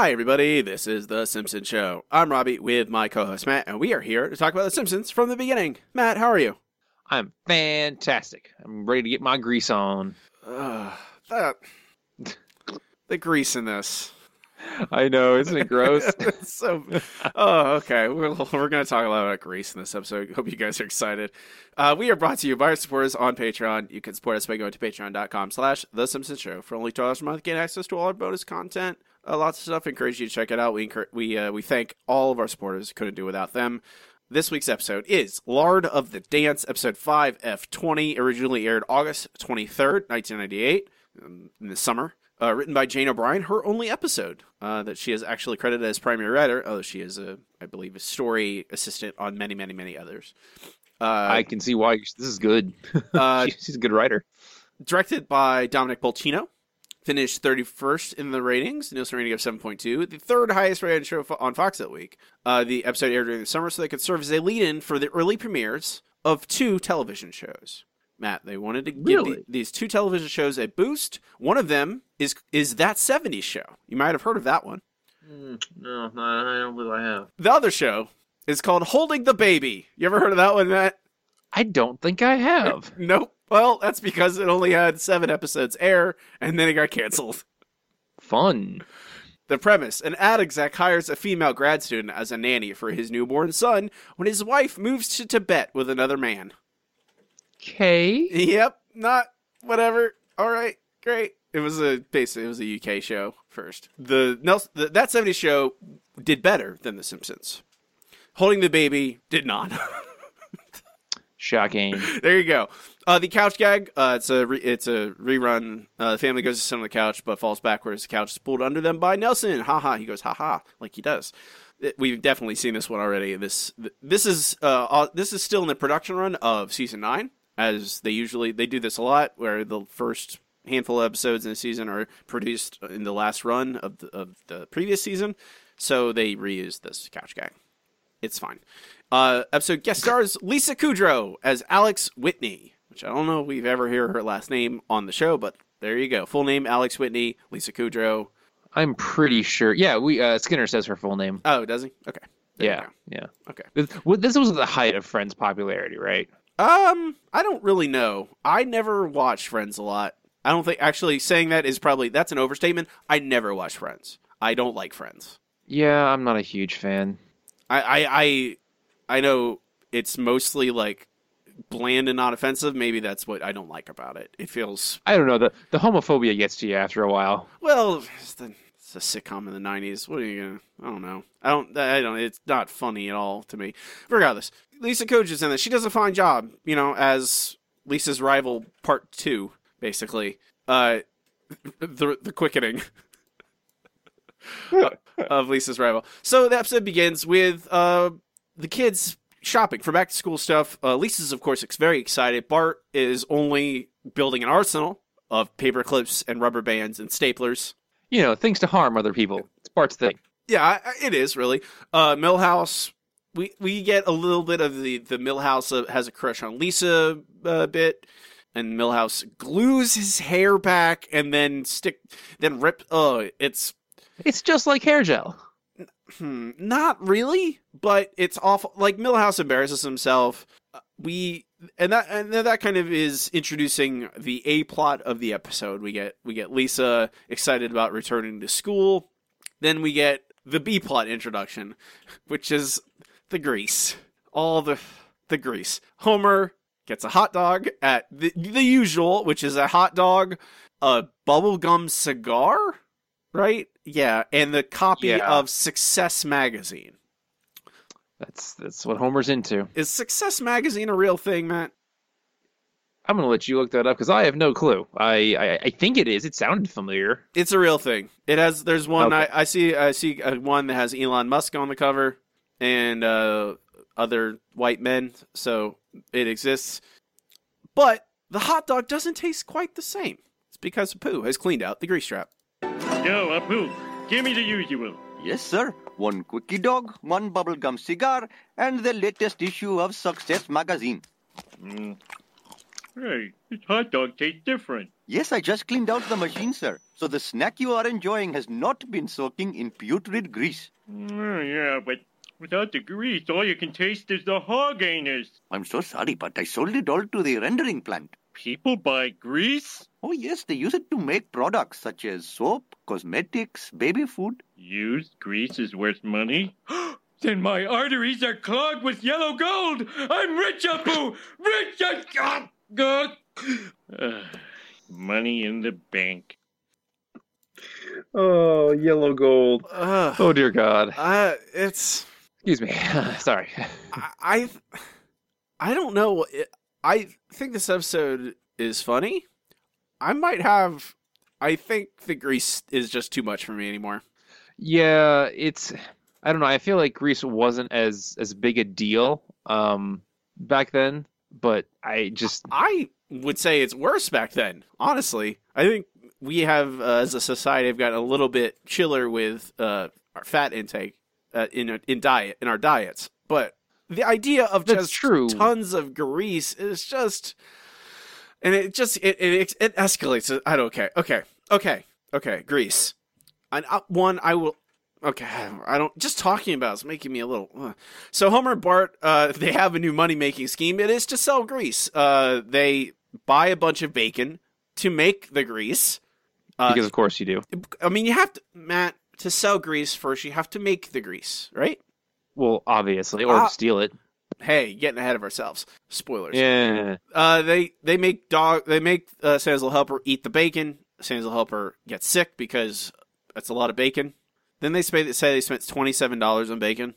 Hi, everybody. This is The Simpsons Show. I'm Robbie with my co host Matt, and we are here to talk about The Simpsons from the beginning. Matt, how are you? I'm fantastic. I'm ready to get my grease on. Uh, that. The grease in this. I know, isn't it gross? so, oh, okay. We're, we're going to talk a lot about grease in this episode. Hope you guys are excited. Uh, we are brought to you by our supporters on Patreon. You can support us by going to patreon.com slash The Simpsons Show. For only $2 a month, get access to all our bonus content. Uh, lots of stuff. Encourage you to check it out. We encourage, we uh, we thank all of our supporters. Couldn't do without them. This week's episode is Lard of the Dance, episode 5, F20, originally aired August 23rd, 1998, um, in the summer. Uh, written by Jane O'Brien, her only episode uh, that she is actually credited as primary writer, although she is, a, I believe, a story assistant on many, many, many others. Uh, I can see why this is good. Uh, She- She's a good writer. directed by Dominic Polcino. Finished 31st in the ratings, Nielsen rating of 7.2, the third highest rated show on Fox that week. Uh, the episode aired during the summer so they could serve as a lead in for the early premieres of two television shows. Matt, they wanted to give Really? the- these two television shows a boost. One of them is is That 70s Show. You might have heard of that one. no, I don't believe I have. The other show is called Holding the Baby. You ever heard of that one, Matt? I don't think I have. Nope. Well, that's because it only had seven episodes air and then it got canceled. Fun. The premise an ad exec hires a female grad student as a nanny for his newborn son when his wife moves to Tibet with another man. Okay. Yep, not whatever. All right, great. It was a basically it was a UK show first. The, Nielsen, the that 70s show did better than The Simpsons. Holding the baby did not. Shocking. there you go. Uh, the couch gag. Uh, it's a re- it's a rerun. Uh, the family goes to sit on the couch, but falls backwards. The couch is pulled under them by Nelson. Ha ha. He goes ha ha, like he does. It- We've definitely seen this one already. This this is uh, uh this is still in the production run of season nine, as they usually they do this a lot, where the first handful of episodes in the season are produced in the last run of the, of the previous season. So they reuse this couch gag. It's fine. Uh, episode guest stars Lisa Kudrow as Alex Whitney, which I don't know if we've ever heard her last name on the show, but there you go. Full name Alex Whitney, Lisa Kudrow. I'm pretty sure. Yeah, we uh, Skinner says her full name. Oh, does he? Okay. There Yeah, yeah. Okay. This, this was the height of Friends' popularity, right? Um, I don't really know. I never watched Friends a lot. I don't think actually saying that is probably that's an overstatement. I never watched Friends. I don't like Friends. Yeah, I'm not a huge fan. I I I, I know it's mostly like bland and not offensive. Maybe that's what I don't like about it. It feels I don't know. The the homophobia gets to you after a while. Well, it's, the, it's a sitcom in the '90s. What are you gonna? I don't know. I don't. I don't. It's not funny at all to me. Regardless, Lisa Kudrow is in this. She does a fine job. You know, as Lisa's rival, part two, basically. Uh, the the quickening of Lisa's rival. So the episode begins with uh the kids shopping for back to school stuff. Uh, Lisa's, of course, very excited. Bart is only building an arsenal of paper clips and rubber bands and staplers. You know, things to harm other people. It's Bart's thing. Yeah, it is really. Uh, Milhouse, we we get a little bit of the the Milhouse uh, has a crush on Lisa a bit, and Milhouse glues his hair back and then stick then rip. Oh, it's It's just like hair gel. hmm, not really, but it's awful. Like Milhouse embarrasses himself. Uh, We and that and that kind of is introducing the a plot of the episode. We get we get Lisa excited about returning to school. Then we get the B plot introduction, which is the grease. All the the grease. Homer gets a hot dog at the, the usual, which is a hot dog, a bubblegum cigar, right? Yeah, and the copy Yeah. of Success magazine. That's that's what Homer's into. Is Success magazine a real thing, Matt? I'm gonna let you look that up because I have no clue. I, I I think it is. It sounded familiar. It's a real thing. It has. There's one Okay. I, I see. I see uh, one that has Elon Musk on the cover and uh, other white men. So it exists. But the hot dog doesn't taste quite the same. It's because Apu has cleaned out the grease trap. Yo, Apu, give me the usual. Yes, sir. One quickie dog, one bubblegum cigar, and the latest issue of Success magazine. Mm. Hey, this hot dog tastes different. Yes, I just cleaned out the machine, sir. So the snack you are enjoying has not been soaking in putrid grease. Oh, yeah, but without the grease, all you can taste is the hog anus. I'm so sorry, but I sold it all to the rendering plant. People buy grease? Oh, yes, they use it to make products such as soap, cosmetics, baby food. Used grease is worth money? then my arteries are clogged with yellow gold! I'm rich, Apu! Rich! as- God! God! Uh, money in the bank. Oh, yellow gold. Ugh. Oh dear God. Uh, it's Excuse me. Sorry. I, I I don't know. I think this episode is funny. I might have. I think the grease is just too much for me anymore. Yeah, it's. I don't know. I feel like grease wasn't as as big a deal um back then, but I just I would say it's worse back then. Honestly, I think we have, uh, as a society, have gotten a little bit chiller with uh, our fat intake uh, in in diet in our diets. But the idea of That's just true. tons of grease is just, and it just it it, it escalates. I don't care. Okay, okay, okay. Grease. And uh, one, I will. Okay, I don't. Just talking about it's making me a little. Uh. So Homer and Bart, uh, they have a new money making scheme. It is to sell grease. Uh, they buy a bunch of bacon to make the grease. Uh, because of course you do. I mean, you have to, Matt, to sell grease first. You have to make the grease, right? Well, obviously, or Ah. steal it. Hey, getting ahead of ourselves. Spoilers. Yeah. Uh, they they make dog they make uh, Santa's Helper eat the bacon. Santa's Helper gets sick because that's a lot of bacon. Then they say, say they spent twenty seven dollars on bacon.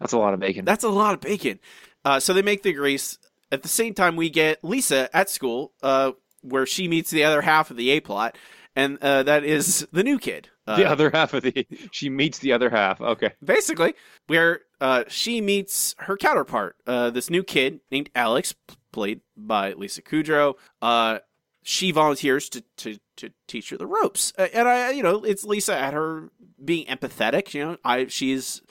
That's a lot of bacon. That's a lot of bacon. Uh, so they make the grease. At the same time, we get Lisa at school, uh, where she meets the other half of the A plot, and uh, that is the new kid. Uh, the other half of the she meets the other half. Okay. basically, where uh, she meets her counterpart, uh, this new kid named Alex, played by Lisa Kudrow. Uh, she volunteers to, to, to teach her the ropes, and I, you know, it's Lisa at her being empathetic. You know, I she's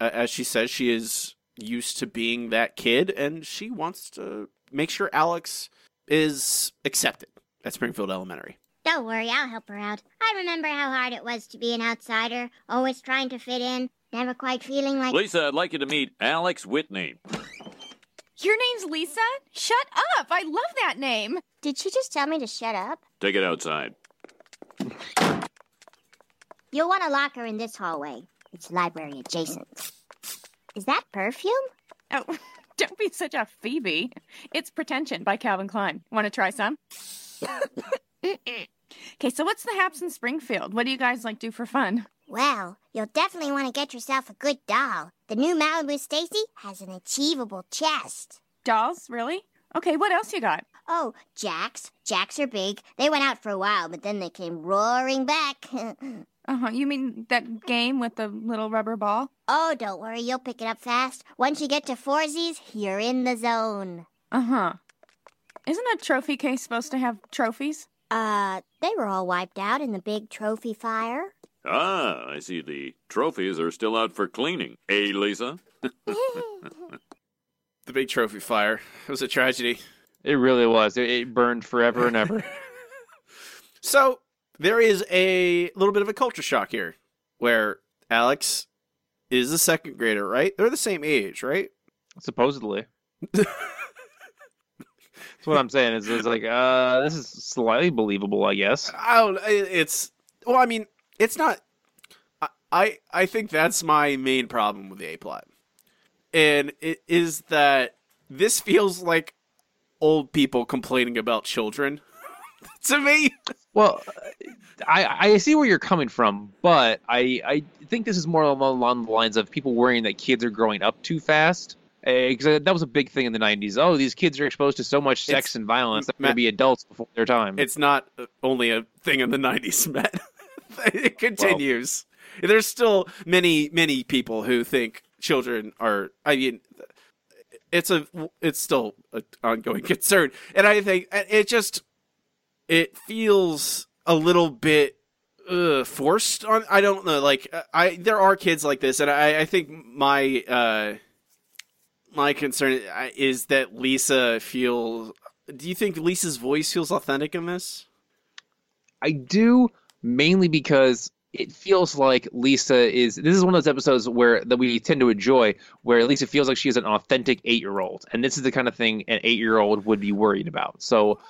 uh, as she says, she is used to being that kid, and she wants to make sure Alex is accepted at Springfield Elementary. Don't worry, I'll help her out. I remember how hard it was to be an outsider, always trying to fit in, never quite feeling like. Lisa, I'd like you to meet Alex Whitney. Your name's Lisa? Shut up! I love that name. Did she just tell me to shut up? Take it outside. You'll want to lock her in this hallway. It's library adjacent. Is that perfume? Oh, don't be such a Phoebe. It's Pretension by Calvin Klein. Want to try some? Okay, so what's the haps in Springfield? What do you guys like do for fun? Well, you'll definitely want to get yourself a good doll. The new Malibu Stacy has an achievable chest. Dolls, really? Okay, what else you got? Oh, jacks. Jacks are big. They went out for a while, but then they came roaring back. Uh huh. You mean that game with the little rubber ball? oh, don't worry, you'll pick it up fast. Once you get to foursies, you're in the zone. Uh huh. Isn't a trophy case supposed to have trophies? Uh, they were all wiped out in the big trophy fire. Ah, I see the trophies are still out for cleaning. Eh, Lisa? The big trophy fire it was a tragedy. It really was. It, it burned forever and ever. So there is a little bit of a culture shock here, where Alex is a second grader, right? They're the same age, right? Supposedly. That's what I'm saying. Is it's like, uh, this is slightly believable, I guess. I don't. It's well, I mean, it's not. I I, I think that's my main problem with the A plot, and it is that this feels like old people complaining about children to me. Well, I I see where you're coming from, but I I think this is more along along the lines of people worrying that kids are growing up too fast. Because that was a big thing in the '90s. Oh, these kids are exposed to so much sex It's- and violence; they're going to be adults before their time. It's not only a thing in the '90s, Matt. it continues. There's still many, many people who think children are. I mean, it's a, it's still an ongoing concern, and I think it just, it feels a little bit uh, forced on. I don't know. Like I, there are kids like this, and I, I think my, uh, my concern uh, is that Lisa feels do you think Lisa's voice feels authentic in this? I do mainly because it feels like Lisa is. This is one of those episodes where that we tend to enjoy, where Lisa feels like she is an authentic eight-year-old, and this is the kind of thing an eight-year-old would be worried about. So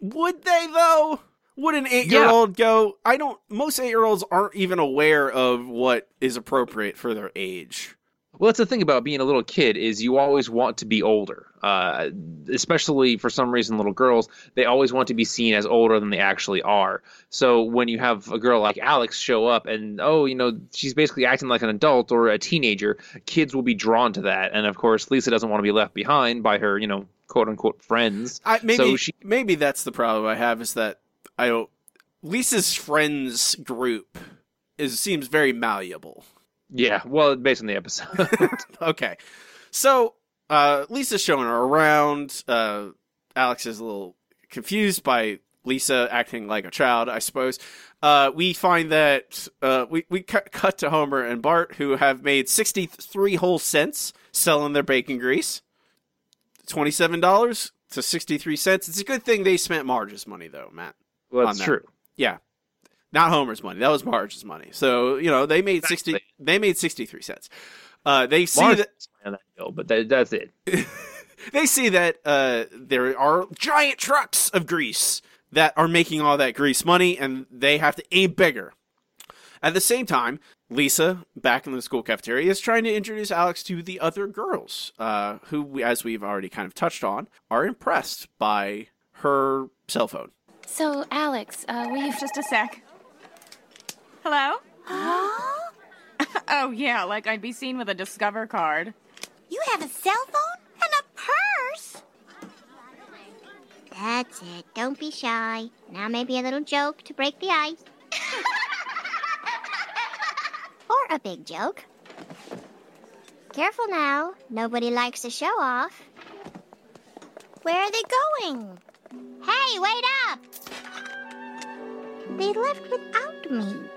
Would they though? Would an eight-year-old go? I don't. Most eight-year-olds aren't even aware of what is appropriate for their age. Well, that's the thing about being a little kid is you always want to be older. Uh, especially for some reason, little girls they always want to be seen as older than they actually are. So when you have a girl like Alex show up and oh, you know, she's basically acting like an adult or a teenager, kids will be drawn to that. And of course, Lisa doesn't want to be left behind by her, you know, quote unquote friends. I, maybe So she- maybe that's the problem I have is that I don't. Lisa's friends group is seems very malleable. Yeah, well, based on the episode. okay, so uh, Lisa's showing her around. Uh, Alex is a little confused by Lisa acting like a child, I suppose. Uh, we find that uh, we we cut, cut to Homer and Bart, who have made sixty three whole cents selling their bacon grease. Twenty seven dollars to sixty three cents. It's a good thing they spent Marge's money, though, Matt. well, that's that. true. Yeah. Not Homer's money. That was Marge's money. So, you know, they made 60 they made 63 cents. Uh, they see Marge that on deal, but that, that's it. they see that uh, there are giant trucks of grease that are making all that grease money and they have to aim bigger. At the same time, Lisa, back in the school cafeteria, is trying to introduce Alex to the other girls, uh, who, as we've already kind of touched on, are impressed by her cell phone. So, Alex, uh, will you just a sec? Hello? oh, yeah, like I'd be seen with a Discover card. You have a cell phone and a purse? That's it. Don't be shy. Now maybe a little joke to break the ice. or a big joke. Careful now. Nobody likes to show off. Where are they going? Hey, wait up! They left without me.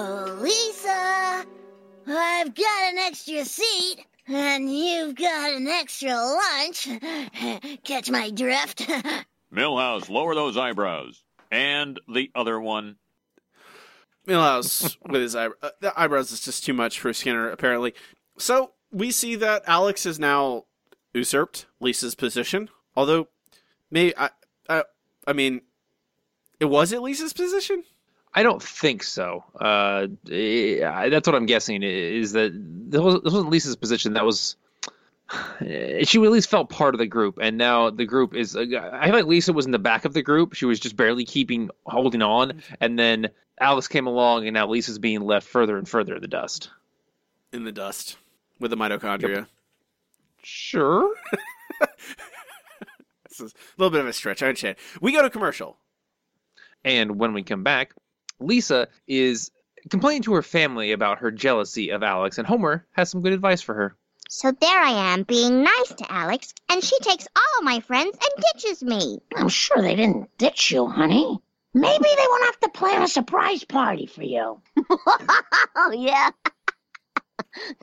Oh, Lisa, I've got an extra seat, and you've got an extra lunch. Catch my drift? Milhouse, lower those eyebrows. And the other one. Milhouse with his eyebrow, uh, the eyebrows is just too much for Skinner, apparently. So we see that Alex has now usurped Lisa's position. Although, maybe I, I, I mean, it was it Lisa's position. I don't think so. Uh, eh, that's what I'm guessing is that this wasn't this wasn't Lisa's position. That was she at least felt part of the group, and now the group is. I feel like Lisa was in the back of the group. She was just barely keeping holding on, and then Alice came along, and now Lisa's being left further and further in the dust. in the dust with the mitochondria. Sure. This is a little bit of a stretch. I understand. We go to commercial. And when we come back, Lisa is complaining to her family about her jealousy of Alex, and Homer has some good advice for her. So there I am, being nice to Alex, and she takes all my friends and ditches me. I'm sure they didn't ditch you, honey. Maybe they won't have to plan a surprise party for you. oh, yeah.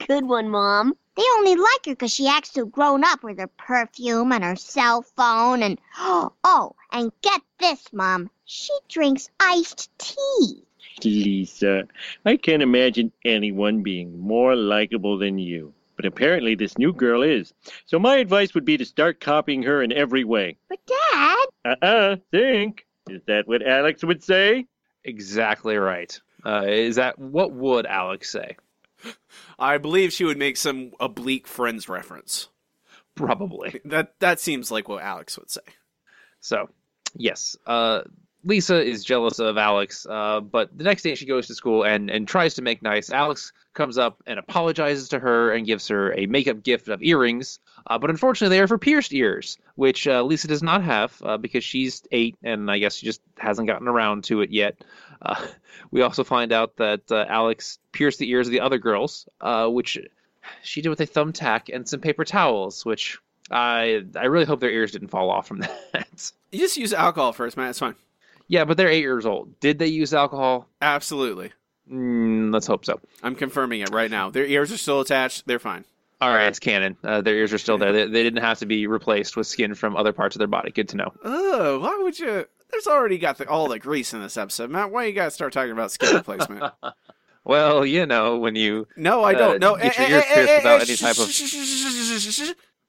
Good one, Mom. They only like her because she acts so grown up with her perfume and her cell phone and oh, and get this, Mom. She drinks iced tea. Lisa, I can't imagine anyone being more likable than you. But apparently this new girl is. So my advice would be to start copying her in every way. But Dad, Uh-uh, think. Is that what Alex would say? Exactly right. Uh, is that what would Alex say? I believe she would make some oblique friends reference. Probably. That that seems like what Alex would say. So, yes, uh, Lisa is jealous of Alex, uh, but the next day she goes to school and, and tries to make nice. Alex comes up and apologizes to her and gives her a makeup gift of earrings, uh, but unfortunately they are for pierced ears, which uh, Lisa does not have uh, because she's eight and I guess she just hasn't gotten around to it yet. Uh, we also find out that uh, Alex pierced the ears of the other girls, which she did with a thumbtack and some paper towels, which I I really hope their ears didn't fall off from that. You just use alcohol first, man. It's fine. Yeah, but they're eight years old. Did they use alcohol? Absolutely. Mm, let's hope so. I'm confirming it right now. Their ears are still attached. They're fine. All right, it's canon. Uh, their ears are still there. They, they didn't have to be replaced with skin from other parts of their body. Good to know. Oh, why would you? There's already got the, all the grease in this episode, Matt. Why you gotta start talking about skin replacement? Well, you know, when you No, I Uh, don't. No, get your Eh, ears eh, pierced eh, without eh, any type of.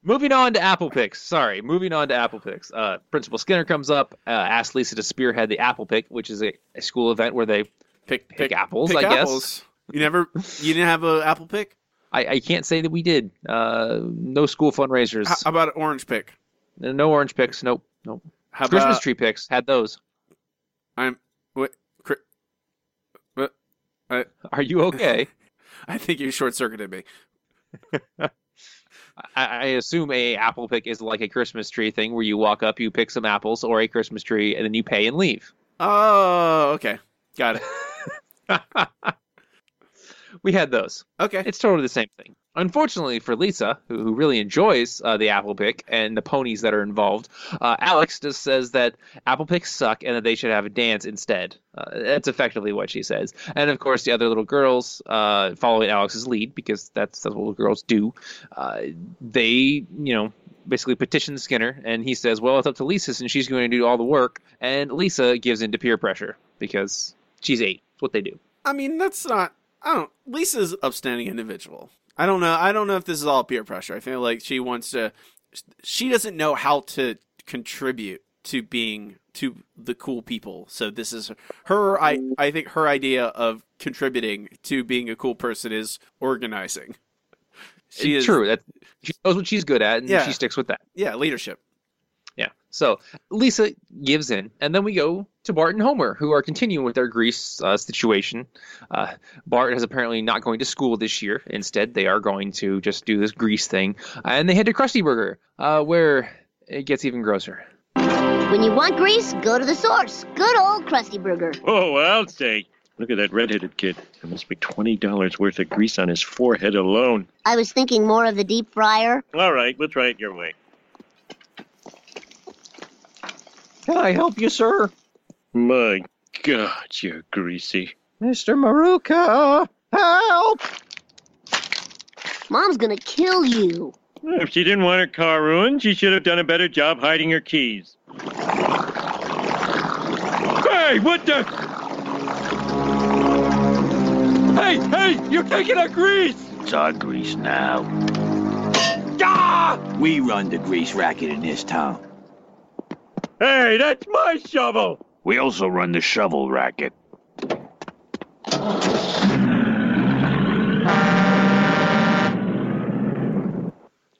Moving on to Apple Picks. Sorry, moving on to Apple Picks. Uh, Principal Skinner comes up, uh, asks Lisa to spearhead the Apple Pick, which is a, a school event where they Pick, pick apples, pick I guess. You never, you didn't have an apple pick. I, I can't say that we did. Uh, no school fundraisers. How how about an orange pick? no orange picks. Nope. Nope. How Christmas about tree picks. Had those. I'm what? Cri- what? I Are you okay? I think you short circuited me. I, I assume a apple pick is like a Christmas tree thing where you walk up, you pick some apples or a Christmas tree, and then you pay and leave. Oh, okay, got it. We had those. Okay, It's totally the same thing. Unfortunately for Lisa, who, really enjoys uh, the apple pick and the ponies that are involved, uh, Alex just says that apple picks suck and that they should have a dance instead. Uh, that's effectively what she says. And of course, the other little girls, uh, following Alex's lead because that's, that's what little girls do, uh, they, you know, basically petition Skinner, and he says, "Well, it's up to Lisa and she's going to do all the work." And Lisa gives in to peer pressure because she's eight. It's what they do. I mean that's not. I don't. Lisa's an upstanding individual. I don't know. I don't know if this is all peer pressure. I feel like she wants to. She doesn't know how to contribute to being to the cool people. So this is her. I I think her idea of contributing to being a cool person is organizing. She is true. That she knows what she's good at, and Yeah. she sticks with that. Yeah, leadership. Yeah. So Lisa gives in, and then we go to Bart and Homer, who are continuing with their Grease uh, situation. Uh, Bart is apparently not going to school this year. Instead, they are going to just do this Grease thing, and they head to Krusty Burger, uh, where it gets even grosser. When you want grease, go to the source. Good old Krusty Burger. Oh, I'll say. Look at that redheaded kid. There must be $20 worth of grease on his forehead alone. I was thinking more of the deep fryer. All right, we'll try it your way. Can I help you, sir? My God, you're greasy. Mr. Maruka, help! Mom's gonna kill you. If she didn't want her car ruined, she should have done a better job hiding her keys. Hey, what the? Hey, hey, you're taking our grease! It's our grease now. Ah! We run the grease racket in this town. Hey, that's my shovel! We also run the shovel racket.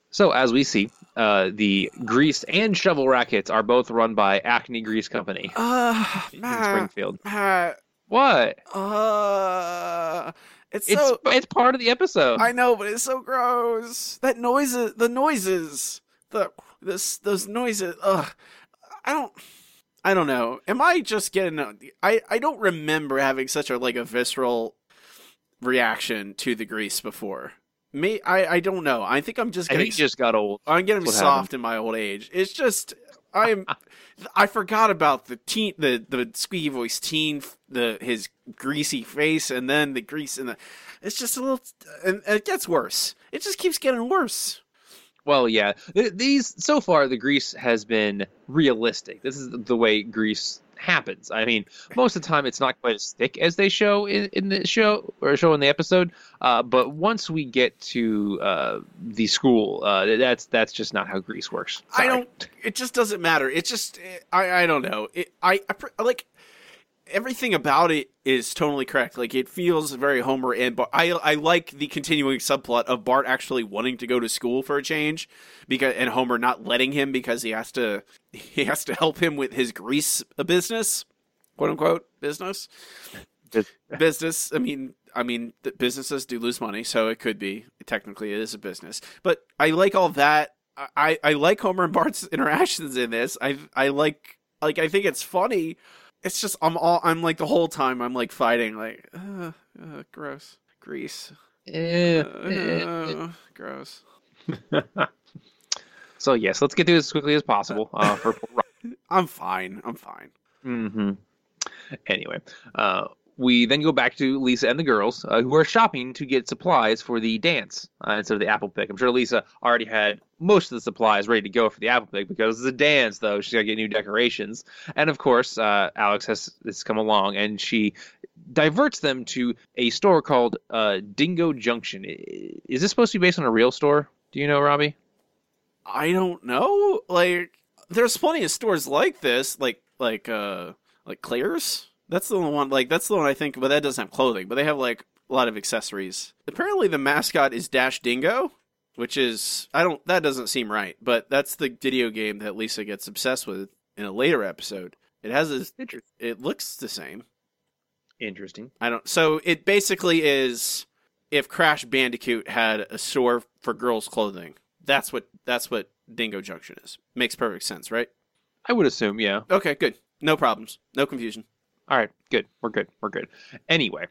So as we see, uh, the Grease and Shovel rackets are both run by Acme Grease Company Uh, in Matt, Springfield. Matt, What? uh, it's It's so. it's part of the episode. I know, but it's so gross. That noises, the noises, the this those noises. Ugh, I don't. I don't know. Am I just getting? a- I I don't remember having such a like a visceral reaction to the grease before. Me, I I don't know. I think I'm just I getting. think just got old. I'm getting soft in my old age. It's just I'm. I forgot about the teen, the the squeaky voice teen, the his greasy face, and then the grease and the. It's just a little, and it gets worse. It just keeps getting worse. Well, yeah. These so far, the Grease has been realistic. This is the way Grease happens. I mean, most of the time, it's not quite as thick as they show in, in the show or show in the episode. Uh, but once we get to uh, the school, uh, that's that's just not how Grease works. I don't. It just doesn't matter. It just. I I don't know. It. I, I like. Everything about it is totally correct. Like it feels very Homer and Bart. I I like the continuing subplot of Bart actually wanting to go to school for a change, because and Homer not letting him because he has to he has to help him with his grease business, quote unquote business business. I mean, I mean, the businesses do lose money, so it could be technically it is a business. But I like all that. I, I like Homer and Bart's interactions in this. I I like like I think it's funny. It's just I'm all I'm like the whole time I'm like fighting like uh, uh, gross grease uh, uh, gross. So yes, let's get through this as quickly as possible. Uh, for I'm fine. I'm fine. hmm Anyway, uh, we then go back to Lisa and the girls uh, who are shopping to get supplies for the dance uh, instead of the apple pick. I'm sure Lisa already had most of the supplies ready to go for the apple pick because it's a dance, though. She's got to get new decorations. And of course, uh, Alex has, has come along and she diverts them to a store called uh, Dingo Junction. Is this supposed to be based on a real store? Do you know, Robbie? I don't know. Like, there's plenty of stores like this, like like uh like Claire's. That's the only one. Like, that's the one I think, but that doesn't have clothing. But they have like a lot of accessories. Apparently, the mascot is Dash Dingo, which is I don't. That doesn't seem right. But that's the video game that Lisa gets obsessed with in a later episode. It has a. It looks the same. Interesting. I don't. So it basically is if Crash Bandicoot had a store for girls' clothing. That's what that's what Dingo Junction is. Makes perfect sense, right? I would assume, yeah. Okay, good. No problems. No confusion. All right, good. We're good. We're good. Anyway,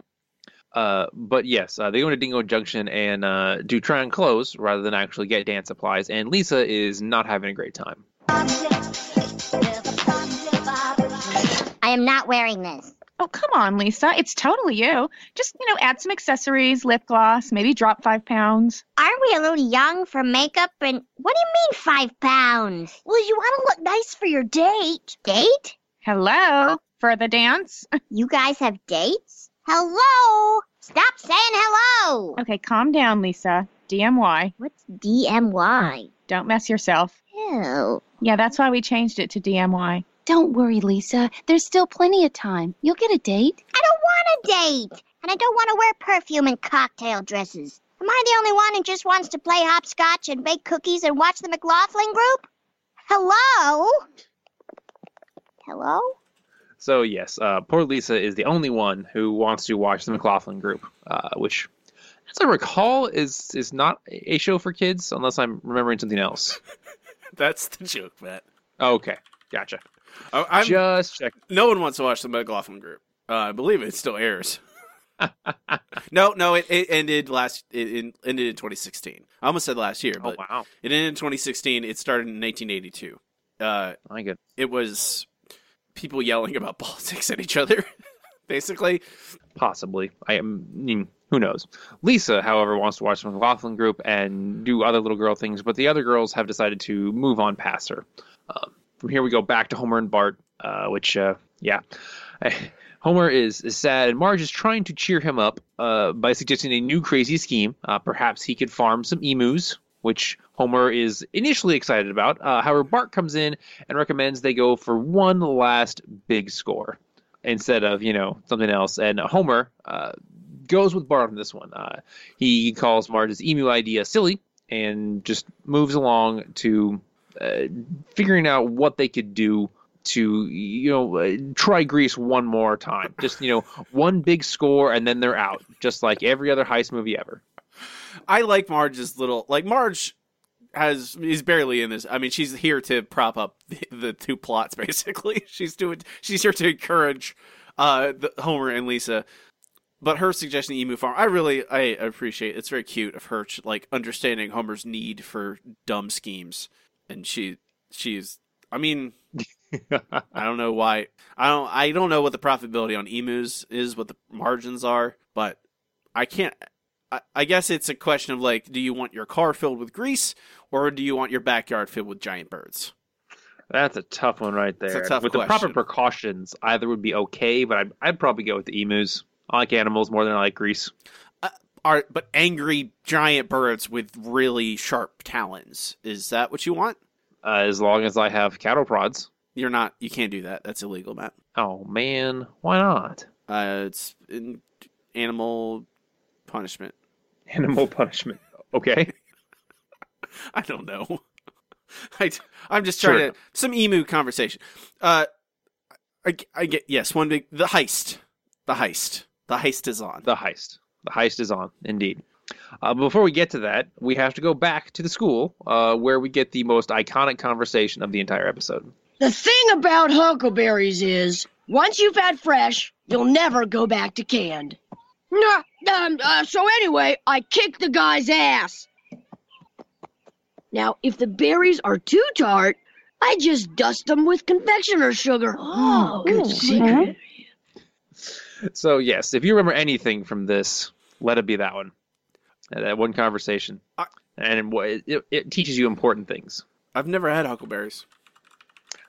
uh, but yes, uh, they go to Dingo Junction and uh, do try and close rather than actually get dance supplies. And Lisa is not having a great time. I am not wearing this. Oh, come on, Lisa. It's totally you. Just, you know, add some accessories, lip gloss, maybe drop five pounds. Aren't we a little young for makeup? And what do you mean five pounds? Well, you want to look nice for your date. Date? Hello? For the dance? You guys have dates? Hello? Stop saying hello. Okay, calm down, Lisa. DMY. What's DMY? Don't mess yourself. Ew. Yeah, that's why we changed it to DMY. Don't worry, Lisa. There's still plenty of time. You'll get a date. I don't want a date. And I don't want to wear perfume and cocktail dresses. Am I the only one who just wants to play hopscotch and bake cookies and watch the McLaughlin group? Hello? Hello? So yes, uh, poor Lisa is the only one who wants to watch the McLaughlin Group, uh, which, as I recall, is is not a show for kids, unless I'm remembering something else. That's the joke, Matt. Okay, gotcha. Oh, I'm, Just check. no one wants to watch the McLaughlin group. Uh, I believe it still airs. no, no, it, it ended last. It, ended in 2016. I almost said last year, Oh but wow, it ended in 2016. It started in 1982. Uh, my good. it was people yelling about politics at each other, basically. Possibly. I am. mm, Who knows? Lisa, however, wants to watch the McLaughlin Group and do other little girl things, but the other girls have decided to move on past her. Um, from here, we go back to Homer and Bart, uh, which, uh, yeah. Homer is, is sad, and Marge is trying to cheer him up uh, by suggesting a new crazy scheme. Uh, perhaps he could farm some emus, which Homer is initially excited about. Uh, however, Bart comes in and recommends they go for one last big score instead of, you know, something else. And Homer uh, goes with Bart on this one. Uh, he calls Marge's emu idea silly and just moves along to uh, figuring out what they could do to you know uh, try grease one more time. Just you know one big score and then they're out, just like every other heist movie ever. I like Marge's little like Marge has is barely in this. I mean, she's here to prop up the, the two plots basically. She's doing she's here to encourage uh the, Homer and Lisa. But her suggestion emu farm, I really I appreciate. It's very cute of her like understanding Homer's need for dumb schemes, and she she's. I mean, I don't know why. I don't. I don't know what the profitability on emus is, what the margins are, but I can't. I, I guess it's a question of like, do you want your car filled with grease, or do you want your backyard filled with giant birds? That's a tough one right there. It's a tough with the proper precautions, either would be okay, but I'd, I'd probably go with the emus. I like animals more than I like Grease. Are but angry giant birds with really sharp talons? Is that what you want? Uh, as long as I have cattle prods. You're not. You can't do that. That's illegal, Matt. Oh man, why not? Uh, it's in animal punishment. Animal punishment. Okay. I don't know. I, I'm just trying Sure. to some emu conversation. Uh, I, I get yes. One big the heist. The heist. The heist is on. The heist. The heist is on, indeed. Uh, before we get to that, we have to go back to the school uh, where we get the most iconic conversation of the entire episode. The thing about huckleberries is, once you've had fresh, you'll never go back to canned. Nah, um, uh, so anyway, I kicked the guy's ass. Now, if the berries are too tart, I just dust them with confectioner's sugar. Oh, good secret. So yes, if you remember anything from this, let it be that one, Uh, that one conversation, I- and it, it, it teaches you important things. I've never had huckleberries.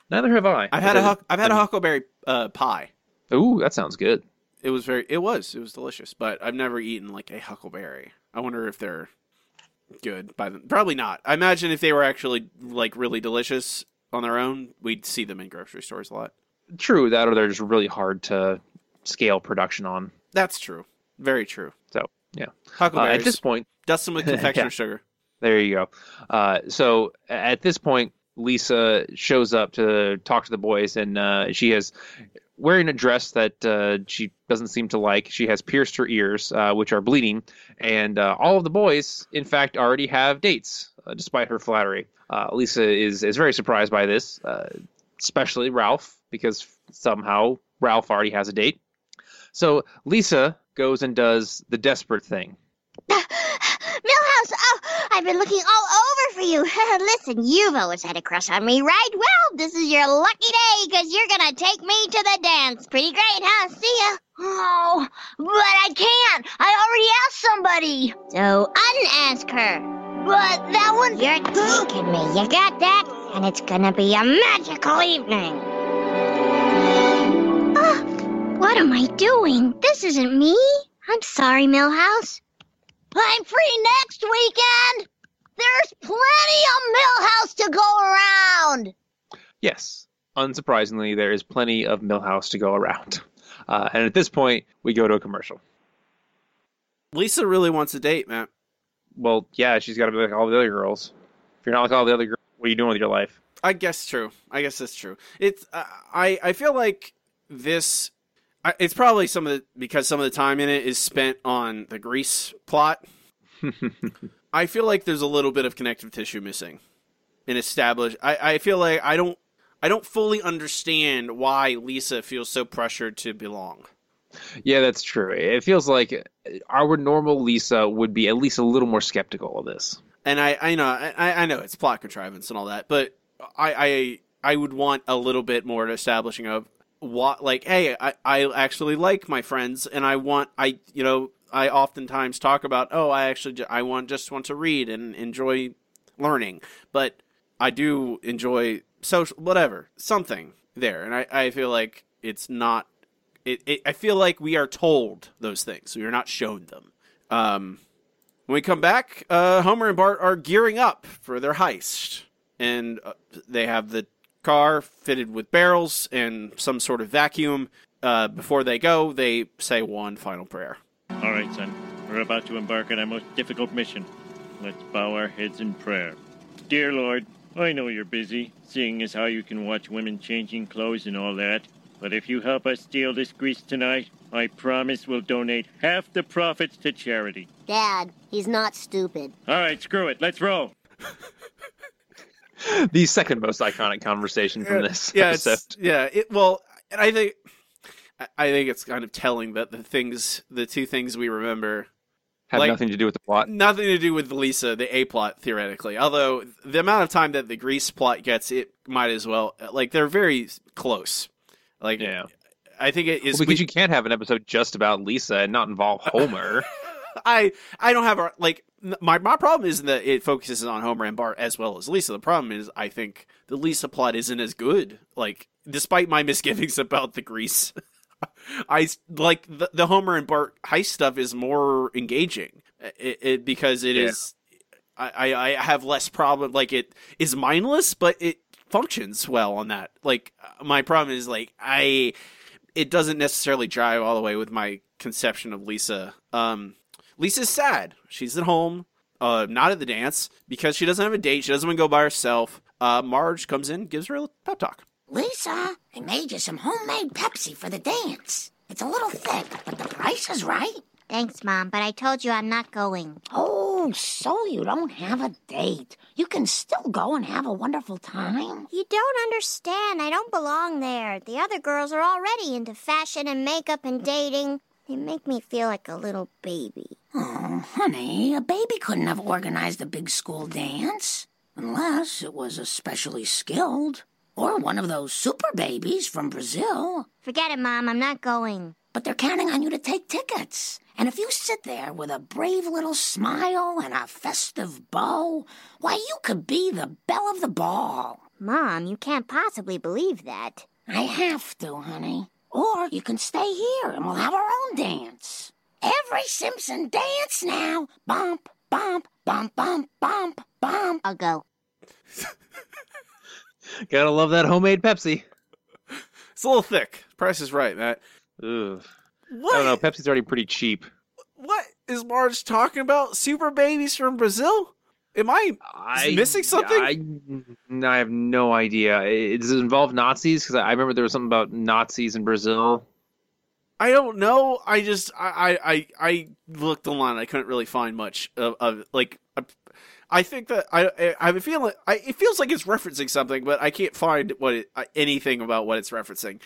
Neither have I. I've had a huck- I've had a huckleberry uh, pie. Ooh, that sounds good. It was very it was it was delicious, but I've never eaten like a huckleberry. I wonder if they're good by them. Probably not. I imagine if they were actually like really delicious on their own, we'd see them in grocery stores a lot. True that, or they're just really hard to scale production on. That's true. Very true. So yeah, uh, Huckleberries. at this point, dust them with confectioner Yeah. sugar. There you go. Uh, so at this point, Lisa shows up to talk to the boys, and uh, she is wearing a dress that uh, she doesn't seem to like. She has pierced her ears, uh, which are bleeding, and uh, all of the boys, in fact, already have dates, uh, despite her flattery. Uh, Lisa is is very surprised by this, uh, especially Ralph, because somehow Ralph already has a date. So Lisa goes and does the desperate thing. Milhouse, oh, I've been looking all over for you. Listen, you've always had a crush on me, right? Well, this is your lucky day because you're gonna take me to the dance. Pretty great, huh? See ya. Oh, but I can't. I already asked somebody. So unask her. But that one. You're taking me. You got that? And it's gonna be a magical evening. Oh, what am I doing? This isn't me. I'm sorry, Milhouse. I'm free next weekend. There's plenty of Milhouse to go around. Yes, unsurprisingly, there is plenty of Milhouse to go around. Uh, and at this point, we go to a commercial. Lisa really wants a date, man. Well, yeah, she's got to be like all the other girls. If you're not like all the other girls, what are you doing with your life? I guess true. I guess that's true. It's uh, I I feel like this. It's probably some of the because some of the time in it is spent on the Grease plot. I feel like there's a little bit of connective tissue missing. And establish. I I feel like I don't I don't fully understand why Lisa feels so pressured to belong. Yeah, that's true. It feels like our normal Lisa would be at least a little more skeptical of this. And I, I know, I, I know it's plot contrivance and all that, but I, I, I would want a little bit more establishing of what, like, hey, I, I actually like my friends, and I want, I, you know, I oftentimes talk about, oh, I actually, ju- I want just want to read and enjoy learning, but I do enjoy social, whatever, something there, and I, I feel like it's not. It, it, I feel like we are told those things. We are not shown them. Um, when we come back, uh, Homer and Bart are gearing up for their heist, and uh, they have the car fitted with barrels and some sort of vacuum. Uh, before they go, they say one final prayer. All right, son. We're about to embark on our most difficult mission. Let's bow our heads in prayer. Dear Lord, I know you're busy, seeing as how you can watch women changing clothes and all that. But if you help us steal this grease tonight, I promise we'll donate half the profits to charity. Dad, he's not stupid. All right, screw it. Let's roll. the second most iconic conversation from this yeah, episode. yeah. It, well, and I think I- think it's kind of telling that the things, the two things we remember, Have like- nothing to do with the plot. nothing to do with Lisa, the A plot theoretically. Although the amount of time that the Grease plot gets, it might as well. Like they're very close. Like Yeah. I think it is. Well, because we- you can't have an episode just about Lisa and not involve Homer. I I don't have a like my my problem isn't that it focuses on Homer and Bart as well as Lisa. The problem is I think the Lisa plot isn't as good. Like despite my misgivings about the Grease, I like the, the Homer and Bart heist stuff is more engaging. It, it because it Yeah. is. I, I I have less problem. Like it is mindless, but it functions well on that. Like my problem is like I it doesn't necessarily drive all the way with my conception of Lisa. Um, Lisa's sad. She's at home, uh, not at the dance because she doesn't have a date. She doesn't want to go by herself. Uh, Marge comes in, gives her a pep talk. Lisa, I made you some homemade Pepsi for the dance. It's a little thick, but the price is right. Thanks, Mom, but I told you I'm not going. Oh, so you don't have a date. You can still go and have a wonderful time. You don't understand. I don't belong there. The other girls are already into fashion and makeup and dating. They make me feel like a little baby. Oh, honey, a baby couldn't have organized a big school dance. Unless it was especially skilled. Or one of those super babies from Brazil. Forget it, Mom. I'm not going. but they're counting on you to take tickets. And if you sit there with a brave little smile and a festive bow, why, you could be the belle of the ball. Mom, you can't possibly believe that. I have to, honey. Or you can stay here and we'll have our own dance. Every Simpson dance now. Bump, bump, bump, bump, bump, bump. I'll go. Gotta love that homemade Pepsi. It's a little thick. Price is right, Matt. Ugh. What? I don't know. Pepsi's already pretty cheap. What is Marge talking about? Super babies from Brazil? Am I, missing something? I, I have no idea. Does it involve Nazis? Because I remember there was something about Nazis in Brazil. I don't know. I just I I I, looked online. I couldn't really find much of, of like. I, I think that I I, have a feeling I, it feels like it's referencing something, but I can't find what it, anything about what it's referencing,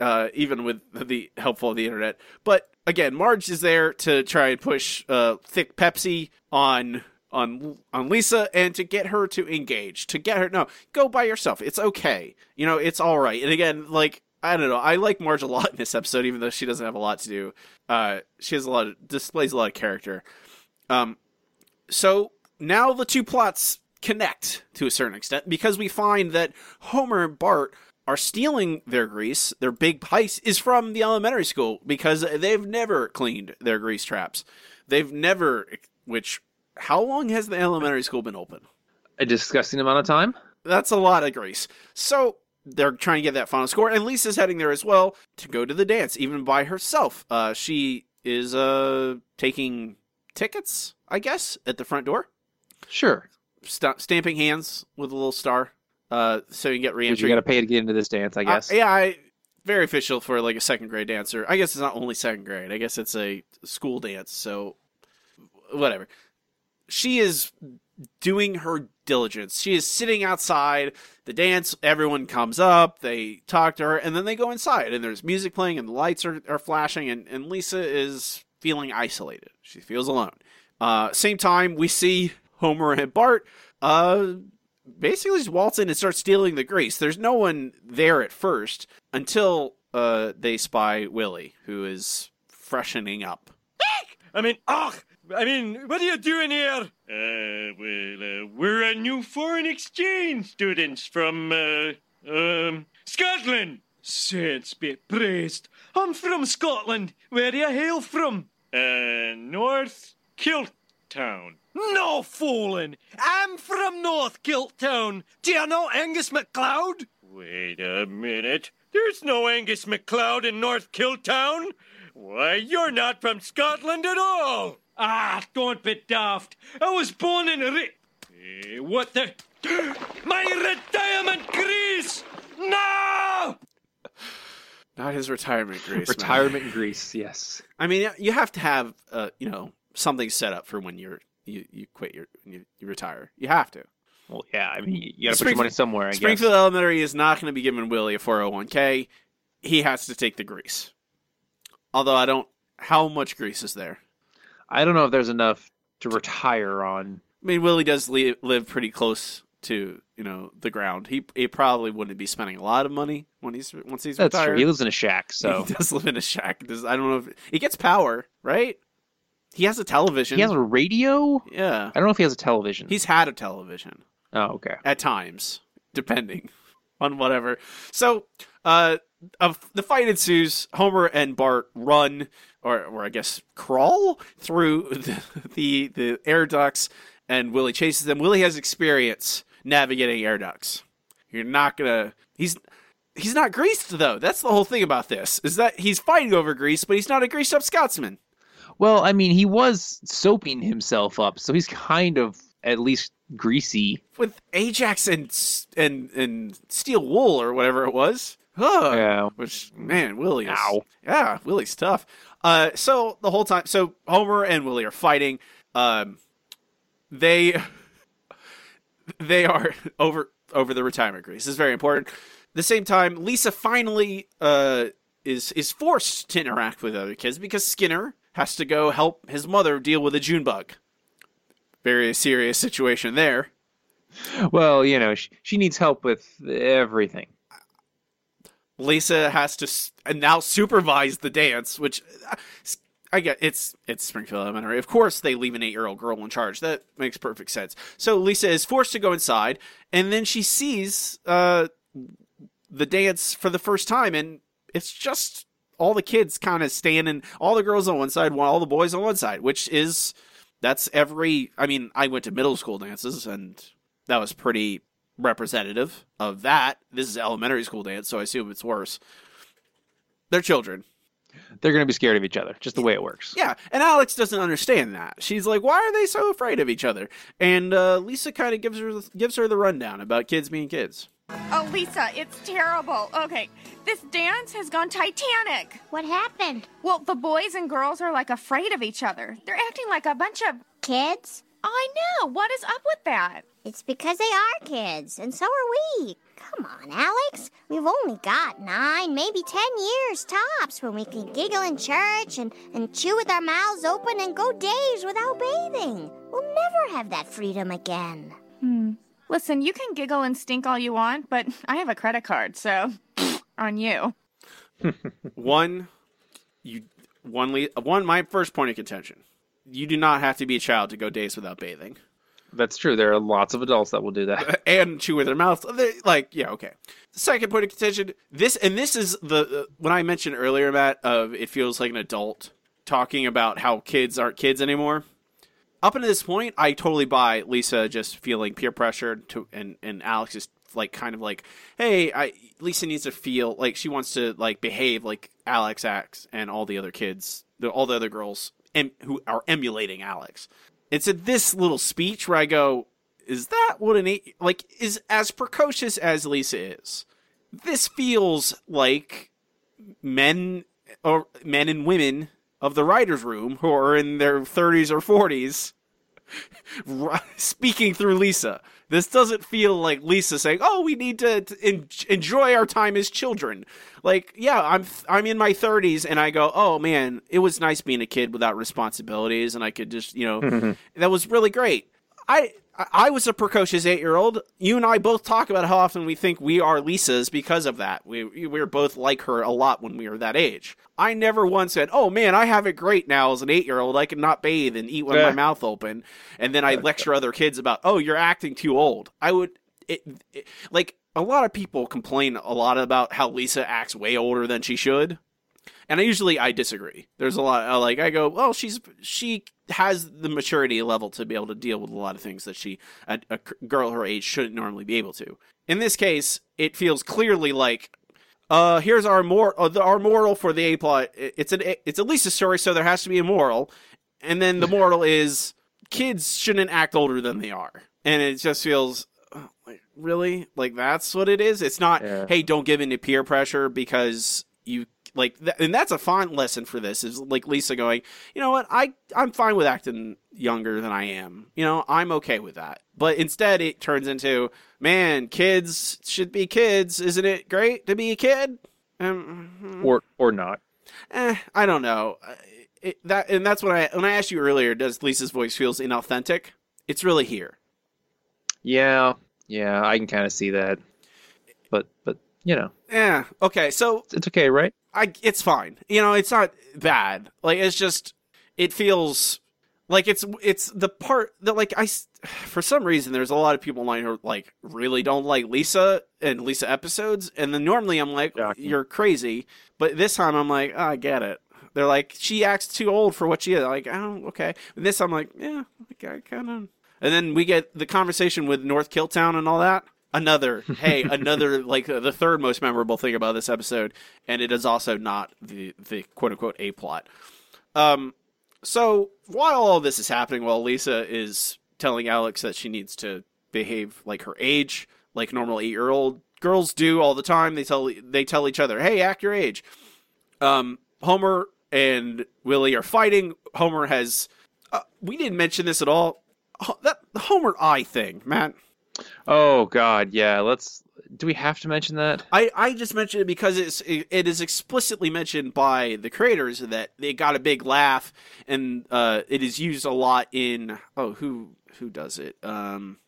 uh, even with the helpful of the internet. But again, Marge is there to try and push uh, thick Pepsi on on on Lisa and to get her to engage, to get her no go by yourself. It's okay, you know, it's all right. And again, like I don't know. I like Marge a lot in this episode, even though she doesn't have a lot to do. Uh, she has a lot of displays a lot of character. Um, so now the two plots connect to a certain extent because we find that Homer and Bart are stealing their grease. Their big heist is from the elementary school because they've never cleaned their grease traps. They've never. Which how long has the elementary school been open? A disgusting amount of time. That's a lot of grease. So they're trying to get that final score, and Lisa's heading there as well to go to the dance, even by herself. Uh, she is uh taking tickets, I guess, at the front door. Sure. St- stamping hands with a little star, uh, so you can get reentry. you got to pay to get into this dance, I guess. Uh, yeah, I, very official for like a second grade dancer. I guess it's not only second grade. I guess it's a school dance. So whatever. She is doing her diligence. She is sitting outside the dance. Everyone comes up. They talk to her, and then they go inside. And there's music playing, and the lights are, are flashing. And, and Lisa is feeling isolated. She feels alone. Uh, same time, we see Homer and Bart. Uh, basically just waltz in and start stealing the grease. There's no one there at first until uh, they spy Willie, who is freshening up. I mean, ugh! I mean, what are you doing here? Uh, well, uh, we're a new foreign exchange students from, uh, um, Scotland. Saints be praised. I'm from Scotland. Where do you hail from? Uh, North Kiltown. No fooling! I'm from North Kilt Town. Do you know Angus MacLeod? Wait a minute. There's no Angus MacLeod in North Kilt Town. Why, you're not from Scotland at all. Ah, don't be daft. I was born in Ri. Eh, what the? My retirement grease! No! Not his retirement grease. Retirement in Greece, yes. I mean, you have to have, uh, you know, something set up for when you're you, you quit your you, you retire. You have to. Well, yeah. I mean, you got to put your money somewhere. I guess. Springfield Elementary is not going to be giving Willie a 401k. He has to take the grease. Although I don't. How much grease is there? I don't know if there's enough to retire on. I mean, Willie does li- live pretty close to you know the ground. He he probably wouldn't be spending a lot of money when he's once he's That's retired. true. He lives in a shack, so he does live in a shack. Does, I don't know if he gets power, right? He has a television. he has a radio. yeah. I don't know if he has a television. He's had a television oh, okay. at times, depending on whatever. So, uh, of the fight ensues. Homer and Bart run, or or I guess crawl through the the, the air ducts, and Willie chases them. Willie has experience navigating air ducts. You're not gonna. He's he's not greased though. That's the whole thing about this is that he's fighting over grease, but he's not a greased up Scotsman. Well, I mean, he was soaping himself up, so he's kind of at least greasy. with Ajax and and and steel wool or whatever it was. Huh. Yeah. Which man, Willie Ow. yeah, Willie's tough. Uh, so the whole time, so Homer and Willie are fighting. Um, they they are over over the retirement grease. This is very important. At the same time, Lisa finally uh is is forced to interact with other kids because Skinner has to go help his mother deal with a June bug. Very serious situation there. Well, you know, she, she needs help with everything. Lisa has to now supervise the dance, which uh, I get. It's it's Springfield Elementary. Of course, they leave an eight-year-old girl in charge. That makes perfect sense. So Lisa is forced to go inside, and then she sees uh, the dance for the first time, and it's just all the kids kind of standing, all the girls on one side, while all the boys on one side, which is that's every. I mean, I went to middle school dances, and that was pretty representative of that. This is elementary school dance, so I assume it's worse. They're children. They're going to be scared of each other, just the way it works. Yeah, and Alex doesn't understand that. She's like, "Why are they so afraid of each other?" And uh, Lisa kind of gives her gives her the rundown about kids being kids. Oh, Lisa, it's terrible. Okay, this dance has gone Titanic. What happened? Well, the boys and girls are like afraid of each other. They're acting like a bunch of. Kids? I know. What is up with that? It's because they are kids, and so are we. Come on, Alex. We've only got nine, maybe ten years tops when we can giggle in church and, and chew with our mouths open and go days without bathing. We'll never have that freedom again. Hmm. Listen, you can giggle and stink all you want, but I have a credit card, so on you. one, you one le- one. My first point of contention: you do not have to be a child to go days without bathing That's true. There are lots of adults that will do that. and chew with their mouths. They- Like, yeah, okay. Second point of contention: this and this is the uh, when I mentioned earlier, Matt, of it feels like an adult talking about how kids aren't kids anymore. Up until this point, I totally buy Lisa just feeling peer pressure to, and and Alex is like kind of like, hey, I Lisa needs to feel like she wants to like behave like Alex acts and all the other kids, the, all the other girls em, who are emulating Alex. It's at this little speech where I go, is that what an eight like is as precocious as Lisa is? This feels like men or men and women of the writers' room who are in their 30s or 40s speaking through Lisa. This doesn't feel like Lisa saying, "Oh, we need to, to en- enjoy our time as children." Like, yeah, I'm I'm in my 30s and I go, "Oh man, it was nice being a kid without responsibilities and I could just, you know, mm-hmm. that was really great." I I was a precocious eight year old. You and I both talk about how often we think we are Lisa's because of that. We we were both like her a lot when we were that age. I never once said, "Oh man, I have it great now as an eight year old. I can not bathe and eat with Yeah. my mouth open." And then I lecture other kids about, "Oh, you're acting too old." I would it, it like a lot of people complain a lot about how Lisa acts way older than she should. And I usually I disagree. There's a lot I like I go, well, she's she has the maturity level to be able to deal with a lot of things that she a girl her age shouldn't normally be able to. In this case, it feels clearly like uh here's our mor uh, the, our moral for the A plot. It- It's an it's at least a story, so there has to be a moral. And then the moral is kids shouldn't act older than they are. And it just feels uh, like really like that's what it is. It's not Yeah. hey, don't give in to peer pressure because you like th- and that's a fine lesson for this is like Lisa going, you know what? I I'm fine with acting younger than I am. You know, I'm okay with that. But instead it turns into, man, kids should be kids. Isn't it great to be a kid? Um, or or not. eh, I don't know. Uh, It, that and that's what I when I asked you earlier, does Lisa's voice feels inauthentic? It's really here. Yeah, yeah, I can kind of see that. But but you know, Yeah. Okay. So it's okay, right? I it's fine. You know, it's not bad. Like it's just it feels like it's it's the part that like I for some reason there's a lot of people online who like really don't like Lisa and Lisa episodes, and then normally I'm like you're crazy, but this time I'm like oh, I get it. They're like she acts too old for what she is. Like oh okay. And this I'm like yeah I kind of. And then we get the conversation with North Killtown and all that. Another, hey, another like uh, the third most memorable thing about this episode, and it is also not the the quote unquote a plot. Um, so while all this is happening, while Lisa is telling Alex that she needs to behave like her age, like normal eight year old girls do all the time, they tell they tell each other, "Hey, act your age." Um, Homer and Willie are fighting. Homer has. Uh, we didn't mention this at all. That the Homer eye thing, Matt. Oh God, yeah. Let's. Do we have to mention that? I, I just mentioned it because it's it, it is explicitly mentioned by the creators that they got a big laugh and uh, it is used a lot in oh who who does it um